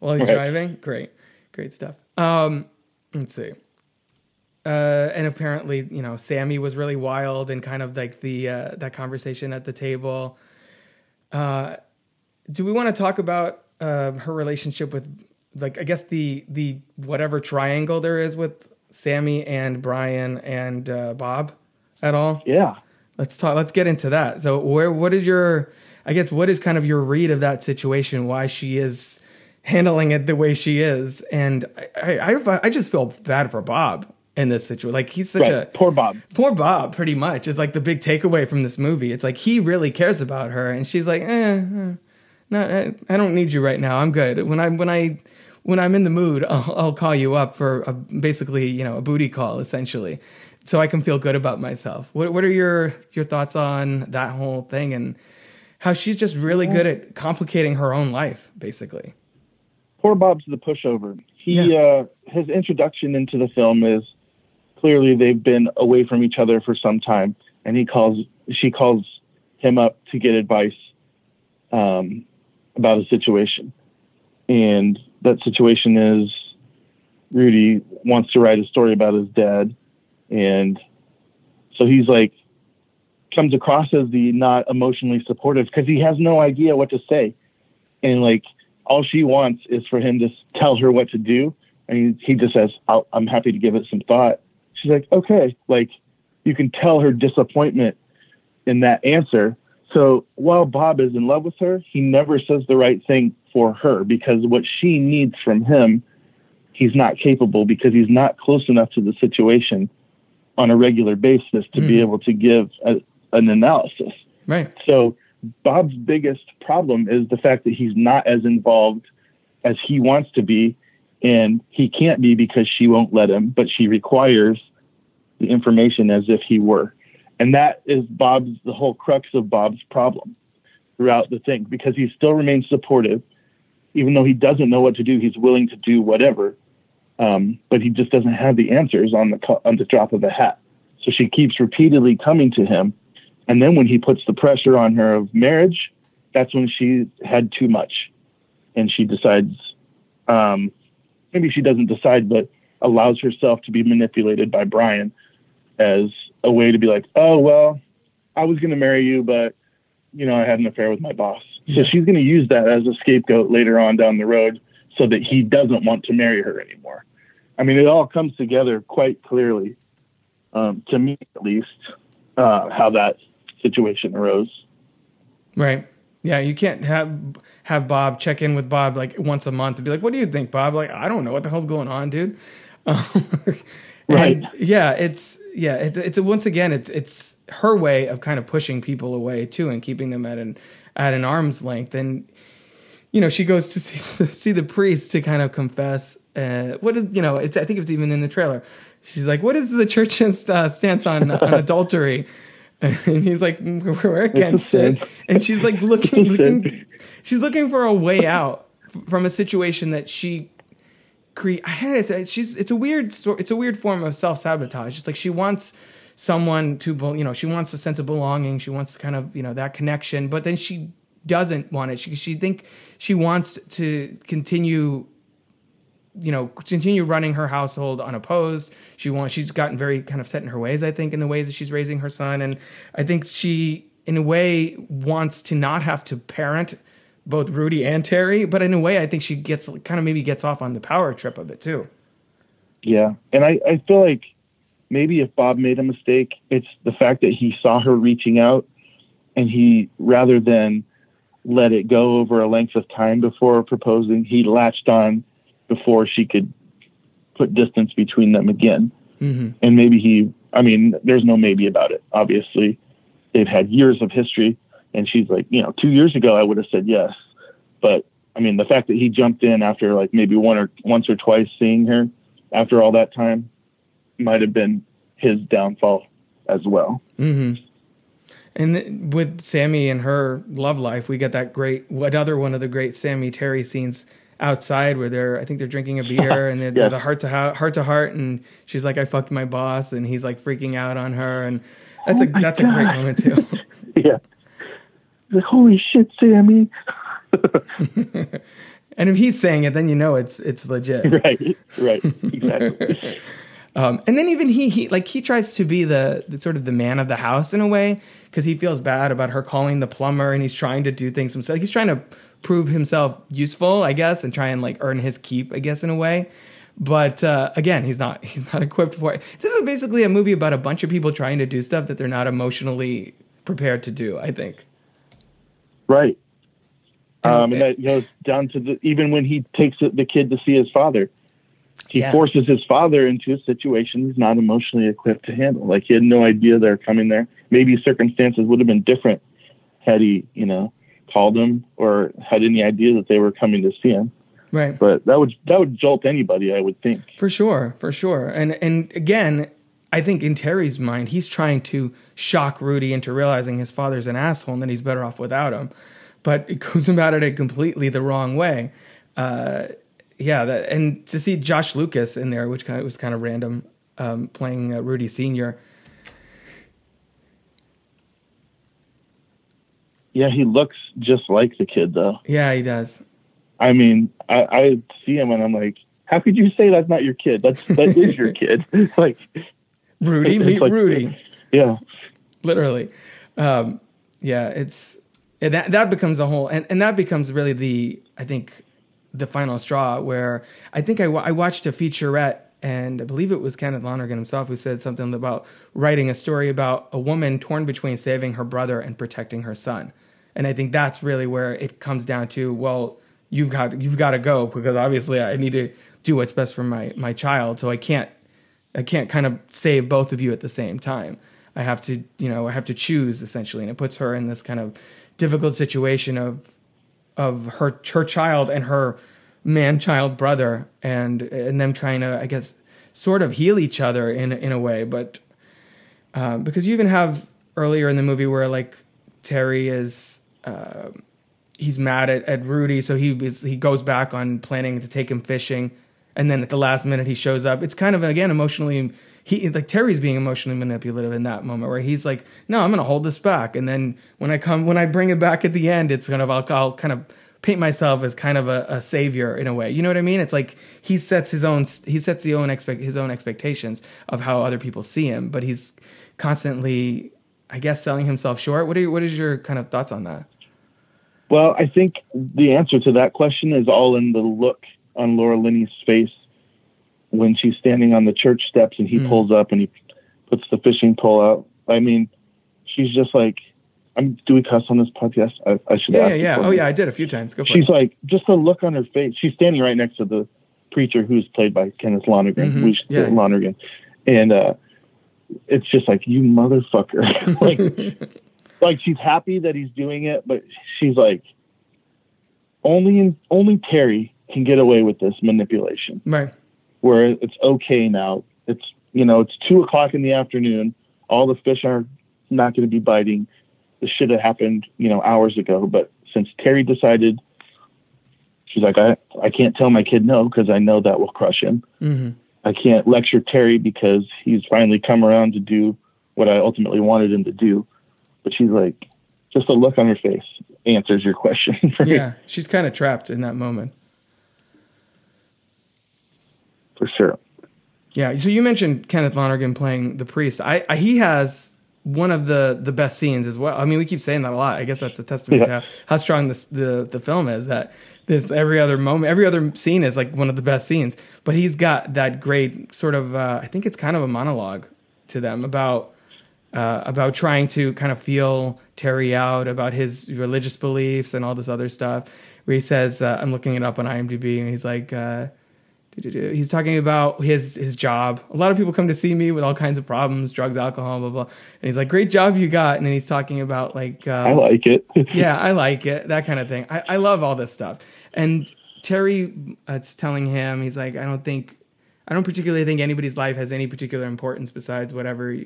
while he's Right. driving. Great great stuff. Um let's see. Uh, and apparently, you know, Sammy was really wild and kind of like the uh, that conversation at the table. Uh, do we want to talk about uh, her relationship with, like, I guess the the whatever triangle there is with Sammy and Brian and uh, Bob at all? Yeah. Let's talk. Let's get into that. So, where what is your? I guess what is kind of your read of that situation? Why she is handling it the way she is, and I I, I, I just feel bad for Bob in this situation. Like he's such Right. a Poor Bob. poor Bob. Pretty much is like the big takeaway from this movie. It's like he really cares about her, and she's like, eh, eh no, I, I don't need you right now. I'm good. When I when I when I'm in the mood, I'll, I'll call you up for a, basically you know a booty call essentially, so I can feel good about myself. What what are your your thoughts on that whole thing and how she's just really good at complicating her own life, basically? Poor Bob's the pushover. He Yeah. uh, his introduction into the film is clearly they've been away from each other for some time, and he calls she calls him up to get advice um, about a situation, and that situation is Rudy wants to write a story about his dad, and so he's like comes across as the not emotionally supportive because he has no idea what to say, and like all she wants is for him to tell her what to do, and he, just says, I'll, "I'm happy to give it some thought." She's like, "Okay," like you can tell her disappointment in that answer. So while Bob is in love with her, he never says the right thing for her because what she needs from him, he's not capable because he's not close enough to the situation on a regular basis to be hmm. able to give a, an analysis. Right. So Bob's biggest problem is the fact that he's not as involved as he wants to be, and he can't be because she won't let him, but she requires the information as if he were. And that is Bob's the whole crux of Bob's problem throughout the thing because he still remains supportive, even though he doesn't know what to do. He's willing to do whatever, um, but he just doesn't have the answers on the on the drop of a hat. So she keeps repeatedly coming to him, and then when he puts the pressure on her of marriage, that's when she had too much, and she decides, um, maybe she doesn't decide, but allows herself to be manipulated by Brian as a way to be like, oh well, I was going to marry you, but you know I had an affair with my boss. So she's going to use that as a scapegoat later on down the road, so that he doesn't want to marry her anymore. I mean, it all comes together quite clearly, um, to me at least, uh, how that situation arose. Right. Yeah, you can't have have Bob check in with Bob like once a month and be like, "What do you think, Bob?" Like, I don't know what the hell's going on, dude. Um, Right. Yeah, it's yeah, it's it's once again, it's it's her way of kind of pushing people away too and keeping them at an at an arm's length. And you know, she goes to see see the priest to kind of confess. Uh, what is you know? It's I think it's even in the trailer. She's like, "What is the church's uh, stance on on adultery?" And he's like, "We're against it." And she's like looking, It's a sin. looking she's looking for a way out from a situation that she create. I don't know, she's it's a weird it's a weird form of self sabotage. It's like she wants someone to you know she wants a sense of belonging. She wants kind of you know that connection, but then she doesn't want it. She she think she wants to continue you know continue running her household unopposed she wants she's gotten very kind of set in her ways i think in the way that she's raising her son and i think she in a way wants to not have to parent both rudy and terry but in a way i think she gets kind of maybe gets off on the power trip of it too Yeah. And I, I feel like maybe if Bob made a mistake, it's the fact that he saw her reaching out and he, rather than let it go over a length of time before proposing, he latched on before she could put distance between them again. Mm-hmm. And maybe he, I mean, there's no maybe about it. Obviously, they've had years of history. And she's like, you know, two years ago, I would have said yes. But I mean, the fact that he jumped in after like maybe one or once or twice seeing her after all that time might have been his downfall as well. Hmm. and th- with sammy and her love life we get that great what other one of the great sammy terry scenes outside where they're i think they're drinking a beer and they're, they're Yes. the heart to heart, heart to heart and she's like i fucked my boss and he's like freaking out on her and that's a my that's a great moment too yeah. Like, holy shit, Sammy. and if he's saying it then you know it's it's legit right. Right. Exactly. Um, and then even he, he like he tries to be the, the sort of the man of the house in a way because he feels bad about her calling the plumber and he's trying to do things himself. He's trying to prove himself useful, I guess, and try and like earn his keep, I guess, in a way. But uh, again, he's not he's not equipped for it. This is basically a movie about a bunch of people trying to do stuff that they're not emotionally prepared to do. I think. Right. And- Um, and that goes down to the, even when he takes the kid to see his father, he Yeah. forces his father into a situation he's not emotionally equipped to handle. Like he had no idea they're coming there. Maybe circumstances would have been different had he, you know, called him or had any idea that they were coming to see him. Right. But that would that would jolt anybody, I would think. For sure, for sure. And and again, I think in Terry's mind, he's trying to shock Rudy into realizing his father's an asshole and that he's better off without him. But it goes about it completely the wrong way. Uh, yeah, that, and to see Josh Lucas in there, which kind of was kind of random, um, playing uh, Rudy Senior. Yeah, he looks just like the kid though. Yeah, he does. I mean, I, I see him and I'm like, how could you say that's not your kid? That's that is your kid. like, Rudy, It's meet like- Rudy. yeah, literally. Um yeah it's and that that becomes a whole and, and that becomes really the i think the final straw where i think I I watched a featurette and i believe it was kenneth lonergan himself who said something about writing a story about a woman torn between saving her brother and protecting her son. And i think that's really where it comes down to well you've got you've got to go because obviously i need to do what's best for my my child. So i can't I can't kind of save both of you at the same time. I have to, you know, I have to choose essentially, and it puts her in this kind of difficult situation of of her her child and her man child brother, and and them trying to, I guess, sort of heal each other in in a way. But um, because you even have earlier in the movie where like Terry is. um he's mad at, at Rudy, so he is, he goes back on planning to take him fishing, and then at the last minute he shows up. It's kind of again emotionally he like Terry's being emotionally manipulative in that moment where he's like, "No, I'm going to hold this back," and then when I come when I bring it back at the end, it's kind of I'll, I'll kind of paint myself as kind of a, a savior in a way. You know what I mean? It's like he sets his own he sets the own expect his own expectations of how other people see him, but he's constantly, I guess, selling himself short. What are you, what is your kind of thoughts on that? Well, I think the answer to that question is all in the look on Laura Linney's face when she's standing on the church steps and he Mm. pulls up and he puts the fishing pole out. I mean, she's just like, I'm, do we cuss on this podcast? I, I should Yeah, yeah, yeah. Oh yeah, I did a few times. Go for She's it. like, just the look on her face. She's standing right next to the preacher who's played by Kenneth Lonergan, Mhm. who's Yeah. Lonergan. And, uh, it's just like, you motherfucker. like, like she's happy that he's doing it, but she's like, only, in, only Terry can get away with this manipulation Right. where it's okay now. It's you know it's two o'clock in the afternoon. All the fish are not going to be biting. This should have happened you know hours ago. But since Terry decided, she's like I I can't tell my kid no because I know that will crush him. hmm I can't lecture Terry because he's finally come around to do what I ultimately wanted him to do. But she's like, just a look on her face answers your question. Yeah, she's kind of trapped in that moment. For sure. Yeah. So you mentioned Kenneth Lonergan playing the priest. I, I he has one of the the best scenes as well. I mean, we keep saying that a lot. I guess that's a testament Yeah. to how, how strong this the the film is. That this every other moment, every other scene is like one of the best scenes. But he's got that great sort of. Uh, I think it's kind of a monologue to them about. Uh, about trying to kind of feel Terry out about his religious beliefs and all this other stuff. Where he says, uh, "I'm looking it up on IMDb," and he's like, uh. He's talking about his his job. A lot of people come to see me with all kinds of problems, drugs, alcohol, blah blah. And he's like, "Great job you got." And then he's talking about like, I um, like it. yeah, I like it, that kind of thing. I, I love all this stuff. And Terry, uh, it's telling him, he's like, I don't think, I don't particularly think anybody's life has any particular importance besides whatever,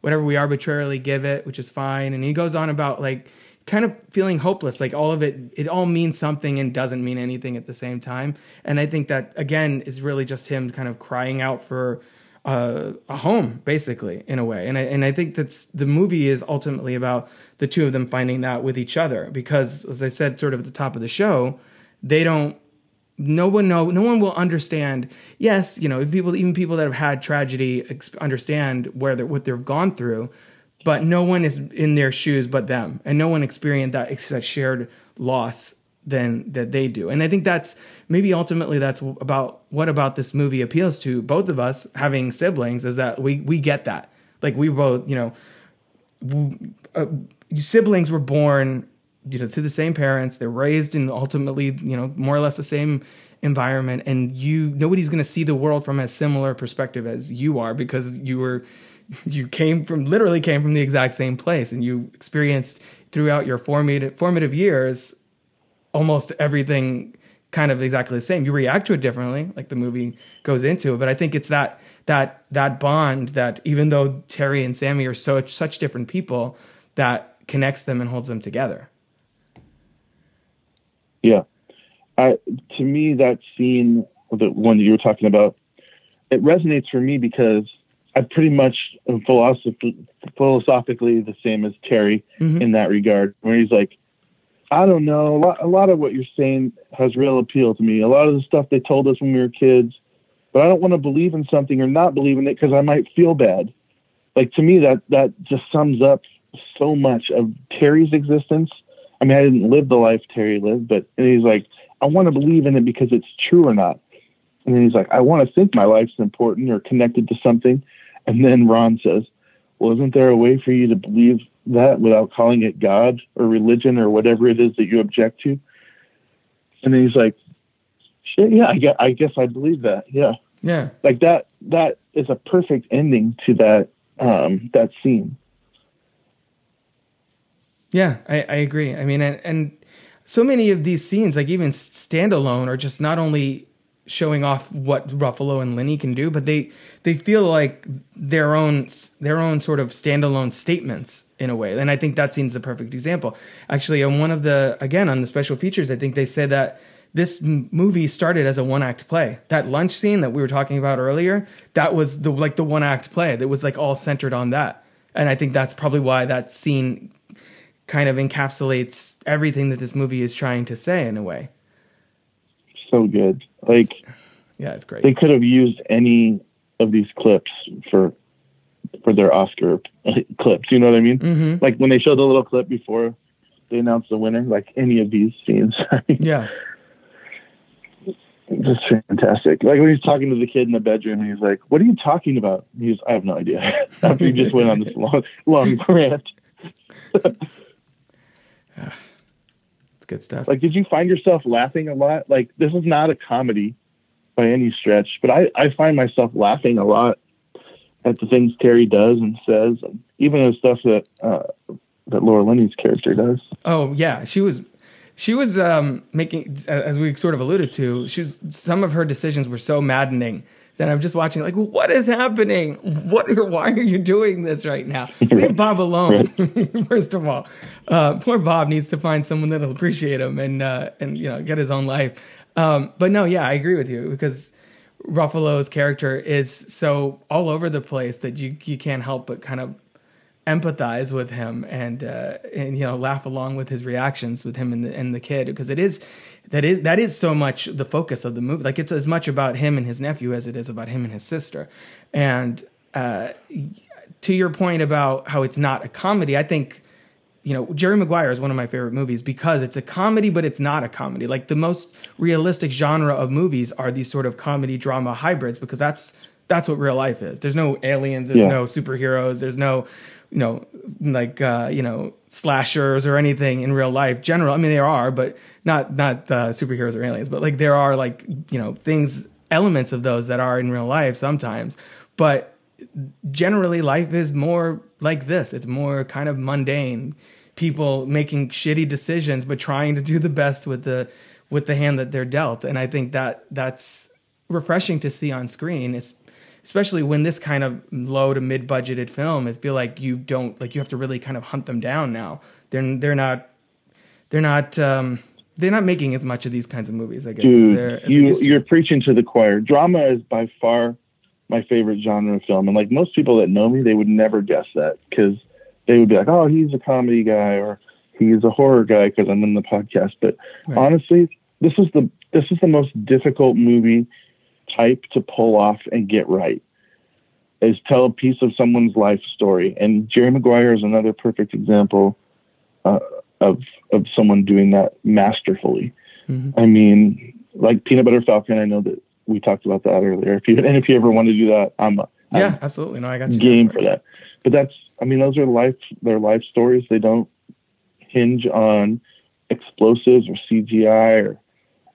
whatever we arbitrarily give it, which is fine. And he goes on about like kind of feeling hopeless, like all of it, it all means something and doesn't mean anything at the same time. And I think that again is really just him kind of crying out for uh, a home, basically, in a way. And I, and I think that's the movie is ultimately about the two of them finding that with each other because, as I said, sort of at the top of the show, they don't. No one know. No one will understand. Yes, you know, if people, even people that have had tragedy, understand where they're, what they've gone through, but no one is in their shoes but them, and no one experienced that, ex- that shared loss than that they do. And I think that's maybe ultimately that's about what about this movie appeals to both of us having siblings is that we we get that. Like we both, you know, uh, siblings were born you know to the same parents, they're raised in ultimately, you know, more or less the same environment and you nobody's going to see the world from a similar perspective as you are because you were you came from literally came from the exact same place and you experienced throughout your formative formative years almost everything kind of exactly the same. You react to it differently, like the movie goes into. But I think it's that that that bond that even though Terry and Sammy are so such different people, that connects them and holds them together. Yeah. I, to me, that scene, the one that you were talking about, it resonates for me because I pretty much am philosoph- philosophically the same as Terry mm-hmm. in that regard, where he's like, I don't know, a lot, a lot of what you're saying has real appeal to me. A lot of the stuff they told us when we were kids, but I don't want to believe in something or not believe in it because I might feel bad. Like to me, that that just sums up so much of Terry's existence. I mean, I didn't live the life Terry lived, but and he's like, I want to believe in it because it's true or not. And then he's like, I want to think my life's important or connected to something. And then Ron says, Well, isn't there a way for you to believe that without calling it God or religion or whatever it is that you object to? And then he's like, Shit, yeah, I guess, I guess I believe that. Yeah. Yeah. Like that, that is a perfect ending to that, um, that scene. Yeah, I, I agree. I mean, and, and so many of these scenes, like even standalone, are just not only showing off what Ruffalo and Linney can do, but they they feel like their own their own sort of standalone statements in a way. And I think that scene's the perfect example. Actually, on one of the again on the special features, I think they said that this movie started as a one act play. That lunch scene that we were talking about earlier, that was the like the one act play that was like all centered on that. And I think that's probably why that scene kind of encapsulates everything that this movie is trying to say in a way. So good. Like Yeah, it's great. they could have used any of these clips for for their Oscar clips. You know what I mean? Mm-hmm. Like when they showed the little clip before they announced the winner. Like any of these scenes. yeah. just fantastic. Like when he's talking to the kid in the bedroom, and he's like, "What are you talking about?" He's, "I have no idea." After he just went on this long, long rant. It's good stuff. Like, did you find yourself laughing a lot? Like, this is not a comedy by any stretch, but I, I find myself laughing a lot at the things Terry does and says, and even the stuff that uh, that Laura Linney's character does. Oh yeah, she was she was um, making as we sort of alluded to. She was some of her decisions were so maddening that I'm just watching like, what is happening? What? Why are you doing this right now? Leave Bob alone. First of all, uh, poor Bob needs to find someone that'll appreciate him and uh, and you know get his own life. Um, but no, yeah, I agree with you because Ruffalo's character is so all over the place that you you can't help but kind of empathize with him and uh, and you know laugh along with his reactions with him and the and the kid because it is that is that is so much the focus of the movie. Like it's as much about him and his nephew as it is about him and his sister. And uh, to your point about how it's not a comedy I think you know Jerry Maguire is one of my favorite movies because it's a comedy but it's not a comedy. Like the most realistic genre of movies are these sort of comedy drama hybrids because that's that's what real life is. There's no aliens there's Yeah. no superheroes there's no you know like uh, you know slashers or anything in real life general i mean there are but not not uh, superheroes or aliens but like there are like you know things elements of those that are in real life sometimes but generally life is more like this. It's more kind of mundane. People making shitty decisions but trying to do the best with the with the hand that they're dealt and i think that that's refreshing to see on screen it's especially when this kind of low to mid budgeted film is feel like you don't like you have to really kind of hunt them down now they're they're not they're not um they're not making as much of these kinds of movies i guess as Dude, they're as you you're preaching to the choir. Drama is by far my favorite genre of film, and like most people that know me, they would never guess that because they would be like, "Oh, he's a comedy guy," or "He's a horror guy" because I'm in the podcast. But Right. honestly, this is the this is the most difficult movie type to pull off and get right. Is tell a piece of someone's life story, and Jerry Maguire is another perfect example uh, of of someone doing that masterfully. I mean, like Peanut Butter Falcon. I know that we talked about that earlier. If you and if you ever want to do that, I'm, I'm yeah absolutely no i got you game for that. But that's, I mean, those are life, their life stories. They don't hinge on explosives or CGI or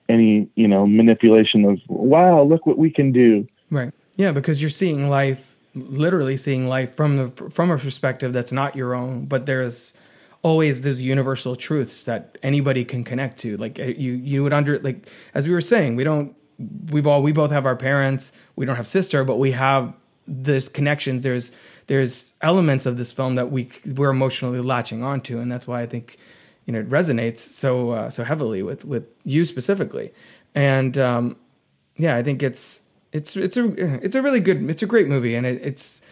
any, you know, manipulation of, wow, look what we can do. Right. Yeah, because you're seeing life, literally seeing life from the from a perspective that's not your own, but there's always these universal truths that anybody can connect to. Like uh, you, you would under like as we were saying, we don't we all we both have our parents. We don't have sister, but we have this connections. There's there's elements of this film that we we're emotionally latching onto, and that's why I think you know it resonates so uh, so heavily with with you specifically. And um, yeah, I think it's it's it's a it's a really good it's a great movie and it it's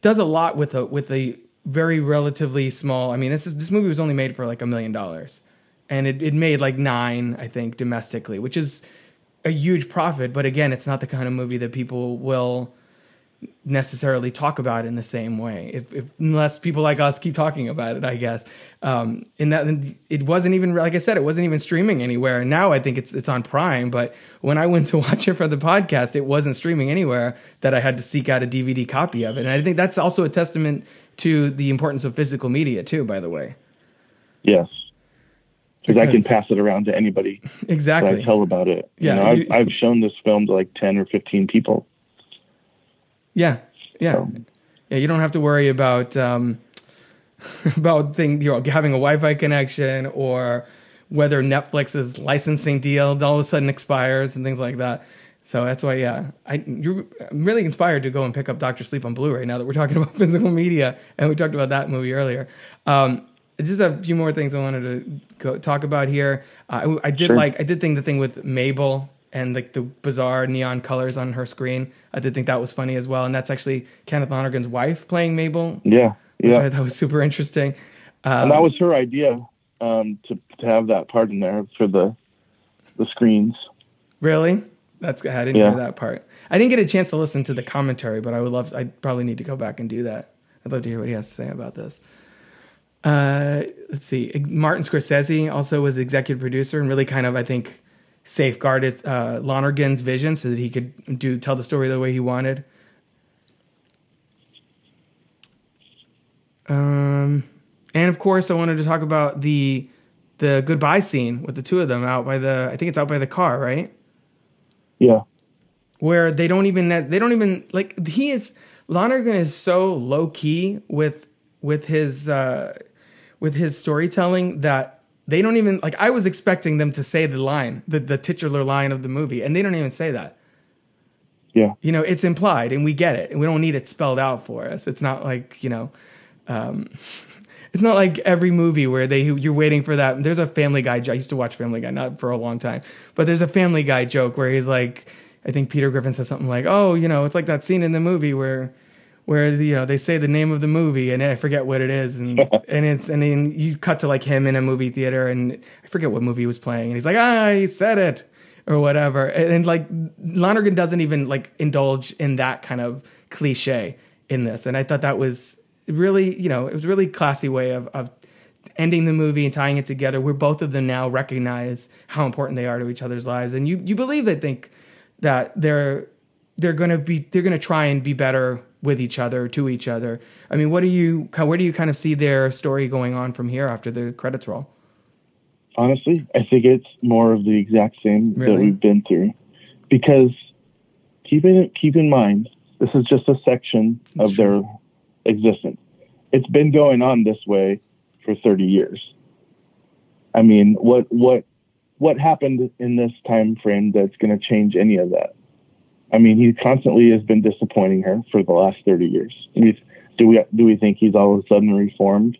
does a lot with a with a very relatively small. I mean, this is this movie was only made for like a million dollars, and it it made like nine I think domestically, which is a huge profit. But again, it's not the kind of movie that people will necessarily talk about it in the same way if, if unless people like us keep talking about it i guess um in that it wasn't even like i said it wasn't even streaming anywhere now i think it's it's on prime but when i went to watch it for the podcast it wasn't streaming anywhere that i had to seek out a dvd copy of it and i think that's also a testament to the importance of physical media too by the way Yes. Because I can pass it around to anybody that I exactly tell about it. Yeah, You know, I've, I've shown this film to like 10 or 15 people. Yeah yeah So, Yeah, you don't have to worry about um, about thing you know having a Wi-Fi connection or whether Netflix's licensing deal all of a sudden expires and things like that. So that's why, yeah, I you're I'm really inspired to go and pick up Doctor Sleep on Blu-ray now that we're talking about physical media and we talked about that movie earlier. Um, just a few more things I wanted to go talk about here. Uh, I, I did Sure. like I did think the thing with Mabel and like the bizarre neon colors on her screen. I did think that was funny as well, and that's actually Kenneth Lonergan's wife playing Mabel, yeah. Yeah. Thought was super interesting. and that was her idea um, to to have that part in there for the the screens. Really? That's I didn't Yeah. hear that part. I didn't get a chance to listen to the commentary, but I would love. I probably need to go back and do that. I'd love to hear what he has to say about this. Uh, let's see. Martin Scorsese also was executive producer and really kind of, I think, safeguarded uh, Lonergan's vision so that he could do tell the story the way he wanted. Um, and of course, I wanted to talk about the the goodbye scene with the two of them out by the. I think it's out by the car, right? Yeah, where they don't even they don't even like he is Lonergan is so low key with with his uh with his storytelling that they don't even like I was expecting them to say the line the the titular line of the movie and they don't even say that. Yeah, you know it's implied and we get it and we don't need it spelled out for us. It's not like you know um it's not like every movie where they you're waiting for that. There's a family guy i used to watch family guy not for a long time but there's a family guy joke where he's like i think peter griffin says something like oh you know it's like that scene in the movie where where you know they say the name of the movie and I forget what it is and and it's and then you cut to like him in a movie theater and I forget what movie he was playing and he's like ah he said it or whatever. And, and like Lonergan doesn't even like indulge in that kind of cliche in this. And I thought that was really you know it was a really classy way of of ending the movie and tying it together where both of them now recognize how important they are to each other's lives. And you you believe they think that they're they're going to be they're going to try and be better with each other to each other i mean what do you where do you kind of see their story going on from here after the credits roll honestly, I think it's more of the exact same that we've been through. Because keep in keep in mind, this is just a section of their existence. It's been going on this way for 30 years. I mean, what what what happened in this time frame that's going to change any of that? I mean, he constantly has been disappointing her for the last 30 years. Do we do we think he's all of a sudden reformed?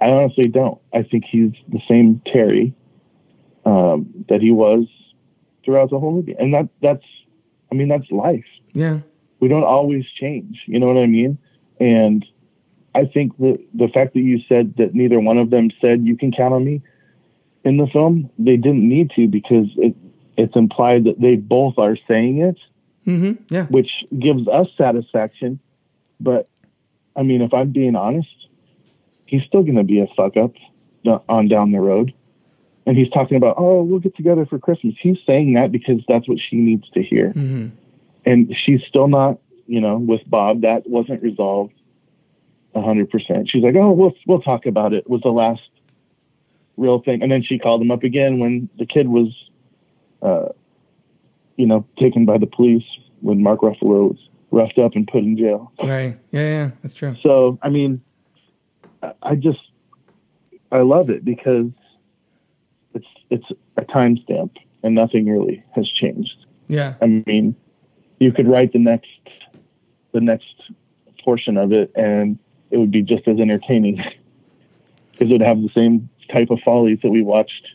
I honestly don't. I think he's the same Terry um, that he was throughout the whole movie, and that that's, I mean, that's life. yeah We don't always change. You know what I mean? And I think the the fact that you said that neither one of them said you can count on me in the film, they didn't need to because it it's implied that they both are saying it, mm-hmm yeah which gives us satisfaction. But I mean, if I'm being honest, he's still going to be a fuck up on down the road. And he's talking about, oh, we'll get together for Christmas. He's saying that because that's what she needs to hear. mm-hmm. And she's still not, you know, with Bob. That wasn't resolved a hundred percent. She's like, oh, we'll we'll talk about it. Was the last real thing. And then she called him up again when the kid was, uh, you know, taken by the police when Mark Ruffalo was roughed up and put in jail. right yeah yeah that's true So, I mean, I- I just, I love it because it's, it's a timestamp and nothing really has changed. yeah I mean, you could write the next, the next portion of it and it would be just as entertaining because it would have the same type of follies that we watched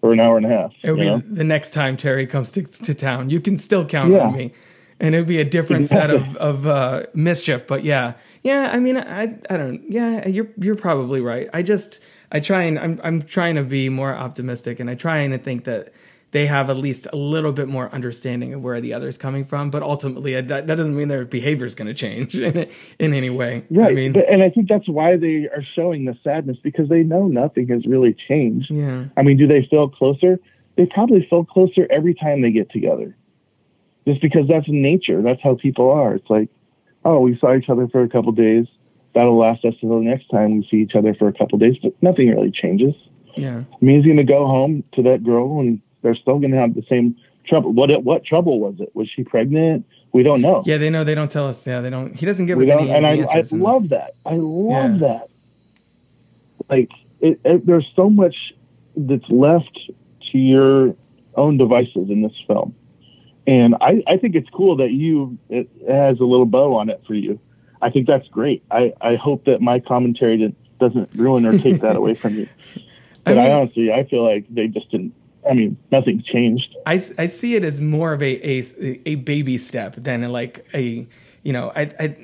for an hour and a half. it would be know? the next time terry comes to, to town you can still count Yeah. on me and it would be a different set of, of uh, mischief but yeah yeah i mean i i don't yeah you're you're probably right i just i try and i'm i'm trying to be more optimistic and i try and think that they have at least a little bit more understanding of where the other is coming from but ultimately uh, that, that doesn't mean their behavior is going to change in, in any way Right. i mean and I think that's why they are showing the sadness because they know nothing has really changed. yeah I mean, do they feel closer? They probably feel closer every time they get together. Just because that's nature. That's how people are. It's like, oh, we saw each other for a couple days. That'll last us until the next time we see each other for a couple days. But nothing really changes. yeah I mean, he's going to go home to that girl, and they're still going to have the same trouble. What what trouble was it? Was she pregnant? We don't know. yeah they know they don't tell us yeah they don't he doesn't give We us any and I, I love that. I love Yeah. that. Like, it, it, there's so much that's left to your own devices in this film, and I, I think it's cool that you it has a little bow on it for you. I think that's great. I, I hope that my commentary didn't- doesn't ruin or take that away from you. But I, mean- honestly, I feel like they just didn't. I mean, nothing's changed. I, I see it as more of a, a a baby step than like a you know, I, I,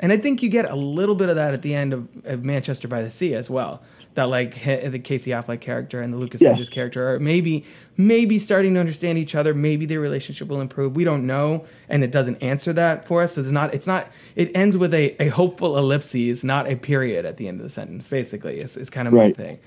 and I think you get a little bit of that at the end of, of Manchester by the Sea as well. That like he- the Casey Affleck character and the Lucas Yes. Hedges character are maybe maybe starting to understand each other. Maybe their relationship will improve. We don't know, and it doesn't answer that for us. So it's not. It's not. It ends with a, a hopeful ellipses, not a period at the end of the sentence. Basically, is is kind of Right. my thing.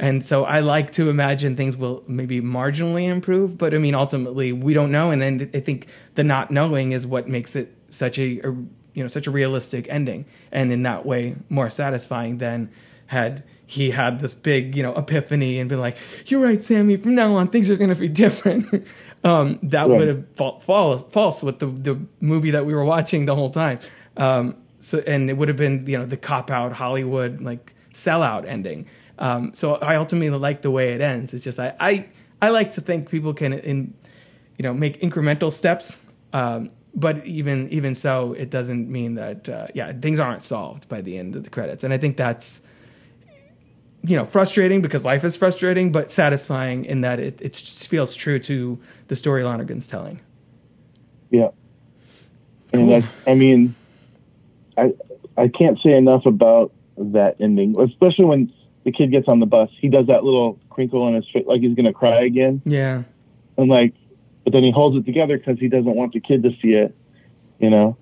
And so I like to imagine things will maybe marginally improve, but I mean, ultimately we don't know. And then I think the not knowing is what makes it such a, a you know such a realistic ending, and in that way more satisfying than had he had this big you know epiphany and been like, "You're right, Sammy. From now on, things are going to be different." um, that Right. would have fall, fall, false with the the movie that we were watching the whole time. Um, so and it would have been you know the cop out Hollywood like sellout ending. Um, so I ultimately like the way it ends. It's just I, I I like to think people can in you know make incremental steps. Um, but even even so, it doesn't mean that uh, yeah things aren't solved by the end of the credits. And I think that's you know frustrating because life is frustrating, but satisfying in that it it just feels true to the story Lonergan's telling. Yeah. And Cool. that's, I mean, I I can't say enough about that ending, especially when the kid gets on the bus. He does that little crinkle in his face, like he's gonna cry again, Yeah, and like, but then he holds it together because he doesn't want the kid to see it, you know.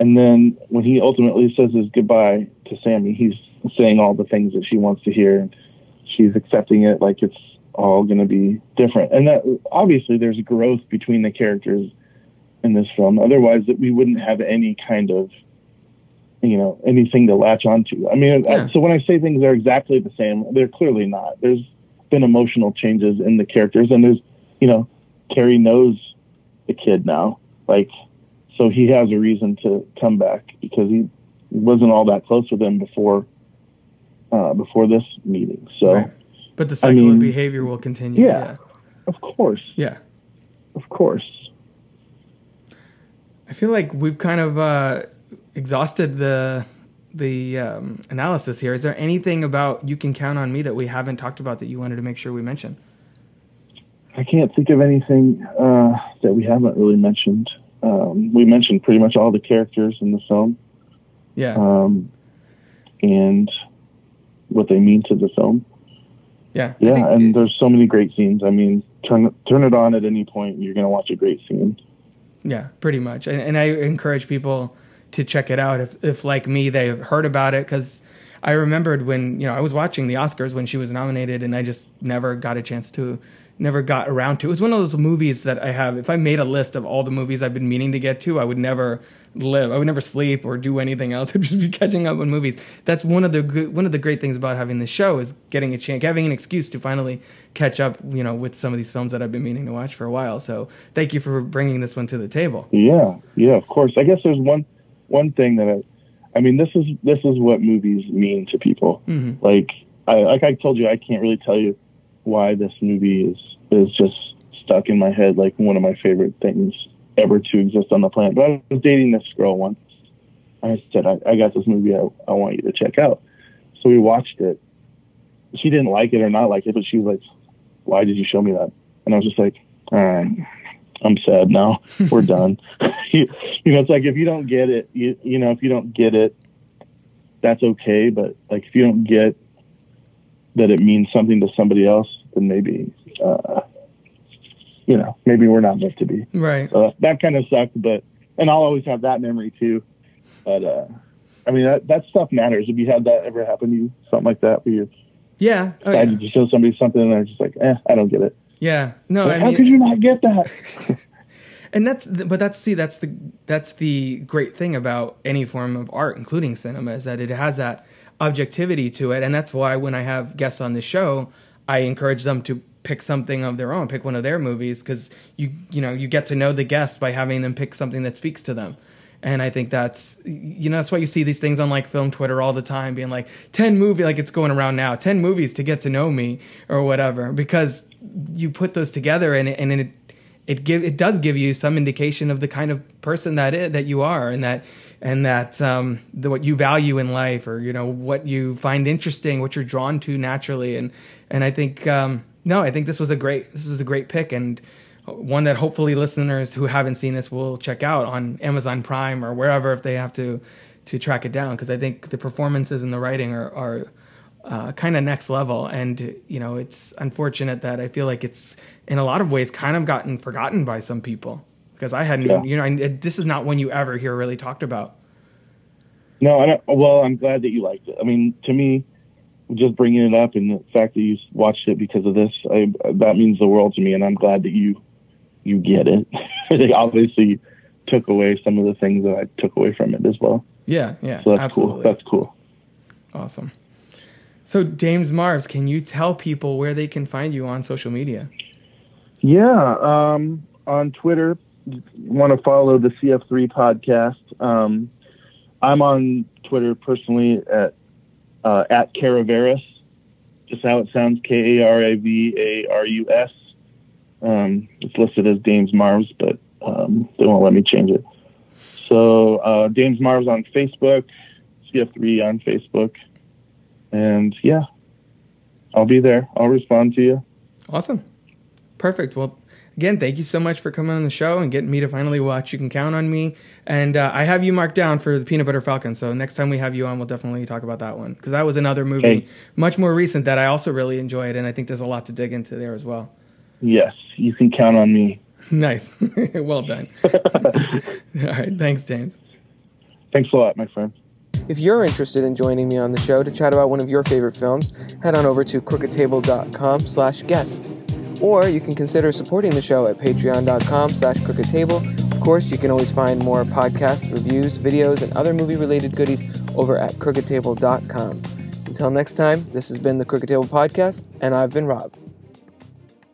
And then when he ultimately says his goodbye to Sammy, he's saying all the things that she wants to hear, and she's accepting it like it's all going to be different. And that obviously there's growth between the characters in this film. Otherwise, that we wouldn't have any kind of, you know, anything to latch onto. I mean, I- Yeah. so when I say things are exactly the same, they're clearly not. There's been emotional changes in the characters, and there's, you know, Terry knows the kid now, like, so he has a reason to come back because he wasn't all that close with him before, uh, before this meeting. So, right. But the cycle mean, of behavior will continue. yeah. of course, yeah. of course. I feel like we've kind of uh, exhausted the the um, analysis here. Is there anything about "You Can Count on Me" that we haven't talked about that you wanted to make sure we mention? I can't think of anything uh, that we haven't really mentioned. Um, we mentioned pretty much all the characters in the film Yeah, um, and what they mean to the film. yeah, Yeah, think- and there's so many great scenes. I mean, turn turn it on at any point, you're gonna watch a great scene. Yeah, pretty much. And, and I encourage people to check it out if, if like me, they've heard about it. Cause I remembered when, you know, I was watching the Oscars when she was nominated and I just never got a chance to, never got around to. It was one of those movies that I have, if I made a list of all the movies I've been meaning to get to, I would never live. I would never sleep or do anything else. I'd just be catching up on movies. That's one of the good, one of the great things about having this show is getting a chance, having an excuse to finally catch up, you know, with some of these films that I've been meaning to watch for a while. So thank you for bringing this one to the table. Yeah, yeah, of course. I guess there's one one thing that I, I mean, this is this is what movies mean to people. Mm-hmm. Like I like I told you, I can't really tell you why this movie is is just stuck in my head like one of my favorite things ever to exist on the planet. But I was dating this girl once. I said, I, I got this movie I, I want you to check out. So we watched it. She didn't like it or not like it, but she was like, why did you show me that? And I was just like, all right, I'm sad now. We're done. you, you know, it's like if you don't get it, you, you know, if you don't get it, that's okay. But like if you don't get that it means something to somebody else, then maybe, uh, you know, maybe we're not meant to be. Right. So that kind of sucked, but, and I'll always have that memory too. But, uh, I mean, that, that stuff matters. If you had that ever happen to you, something like that, where you Yeah. Oh, yeah. to show somebody something and they're just like, eh, I don't get it. Yeah. No, Like, I How mean, could you not get that? and that's but that's see that's the that's the great thing about any form of art including cinema is that it has that objectivity to it and that's why when i have guests on the show i encourage them to pick something of their own pick one of their movies because you you know you get to know the guest by having them pick something that speaks to them and i think that's you know that's why you see these things on like film twitter all the time being like 10 movie like it's going around now 10 movies to get to know me or whatever. Because you put those together and it, and it it give it does give you some indication of the kind of person that that you are and that and that um, the, what you value in life or you know what you find interesting what you're drawn to naturally. And and I think um, no I think this was a great this was a great pick. And one that hopefully listeners who haven't seen this will check out on Amazon Prime or wherever if they have to to track it down because I think the performances and the writing are, are uh, kind of next level. And you know, it's unfortunate that I feel like it's in a lot of ways kind of gotten forgotten by some people because I hadn't, Yeah. you know, I, this is not one you ever hear really talked about. No, I don't, well, I'm glad that you liked it. I mean, to me, just bringing it up and the fact that you watched it because of this, I, that means the world to me, and I'm glad that you you get it. they obviously took away some of the things that I took away from it as well. Yeah, yeah, So that's absolutely. cool. That's cool. awesome. So, James Mars, can you tell people where they can find you on social media? Yeah, um, on Twitter, want to follow the CF3 podcast. Um, I'm on Twitter personally at uh, at Karavarus, just how it sounds, K A R A V A R U S. Um, it's listed as Dames Marvs, but um, they won't let me change it. So uh, Dames Marvs on Facebook, CF3 on Facebook, and yeah, I'll be there. I'll respond to you. Awesome. Perfect. Well, again, thank you so much for coming on the show and getting me to finally watch You Can Count on Me. And uh, I have you marked down for the Peanut Butter Falcon. So next time we have you on, we'll definitely talk about that one. Because that was another movie, Hey. much more recent, that I also really enjoyed. And I think there's a lot to dig into there as well. Yes, you can count on me. Nice. well done. All right. Thanks, James. Thanks a lot, my friend. If you're interested in joining me on the show to chat about one of your favorite films, head on over to crookedtable.com slash guest. Or you can consider supporting the show at patreon.com slash crookedtable. Of course, you can always find more podcasts, reviews, videos, and other movie-related goodies over at crookedtable.com. Until next time, this has been the Crooked Table Podcast, and I've been Rob.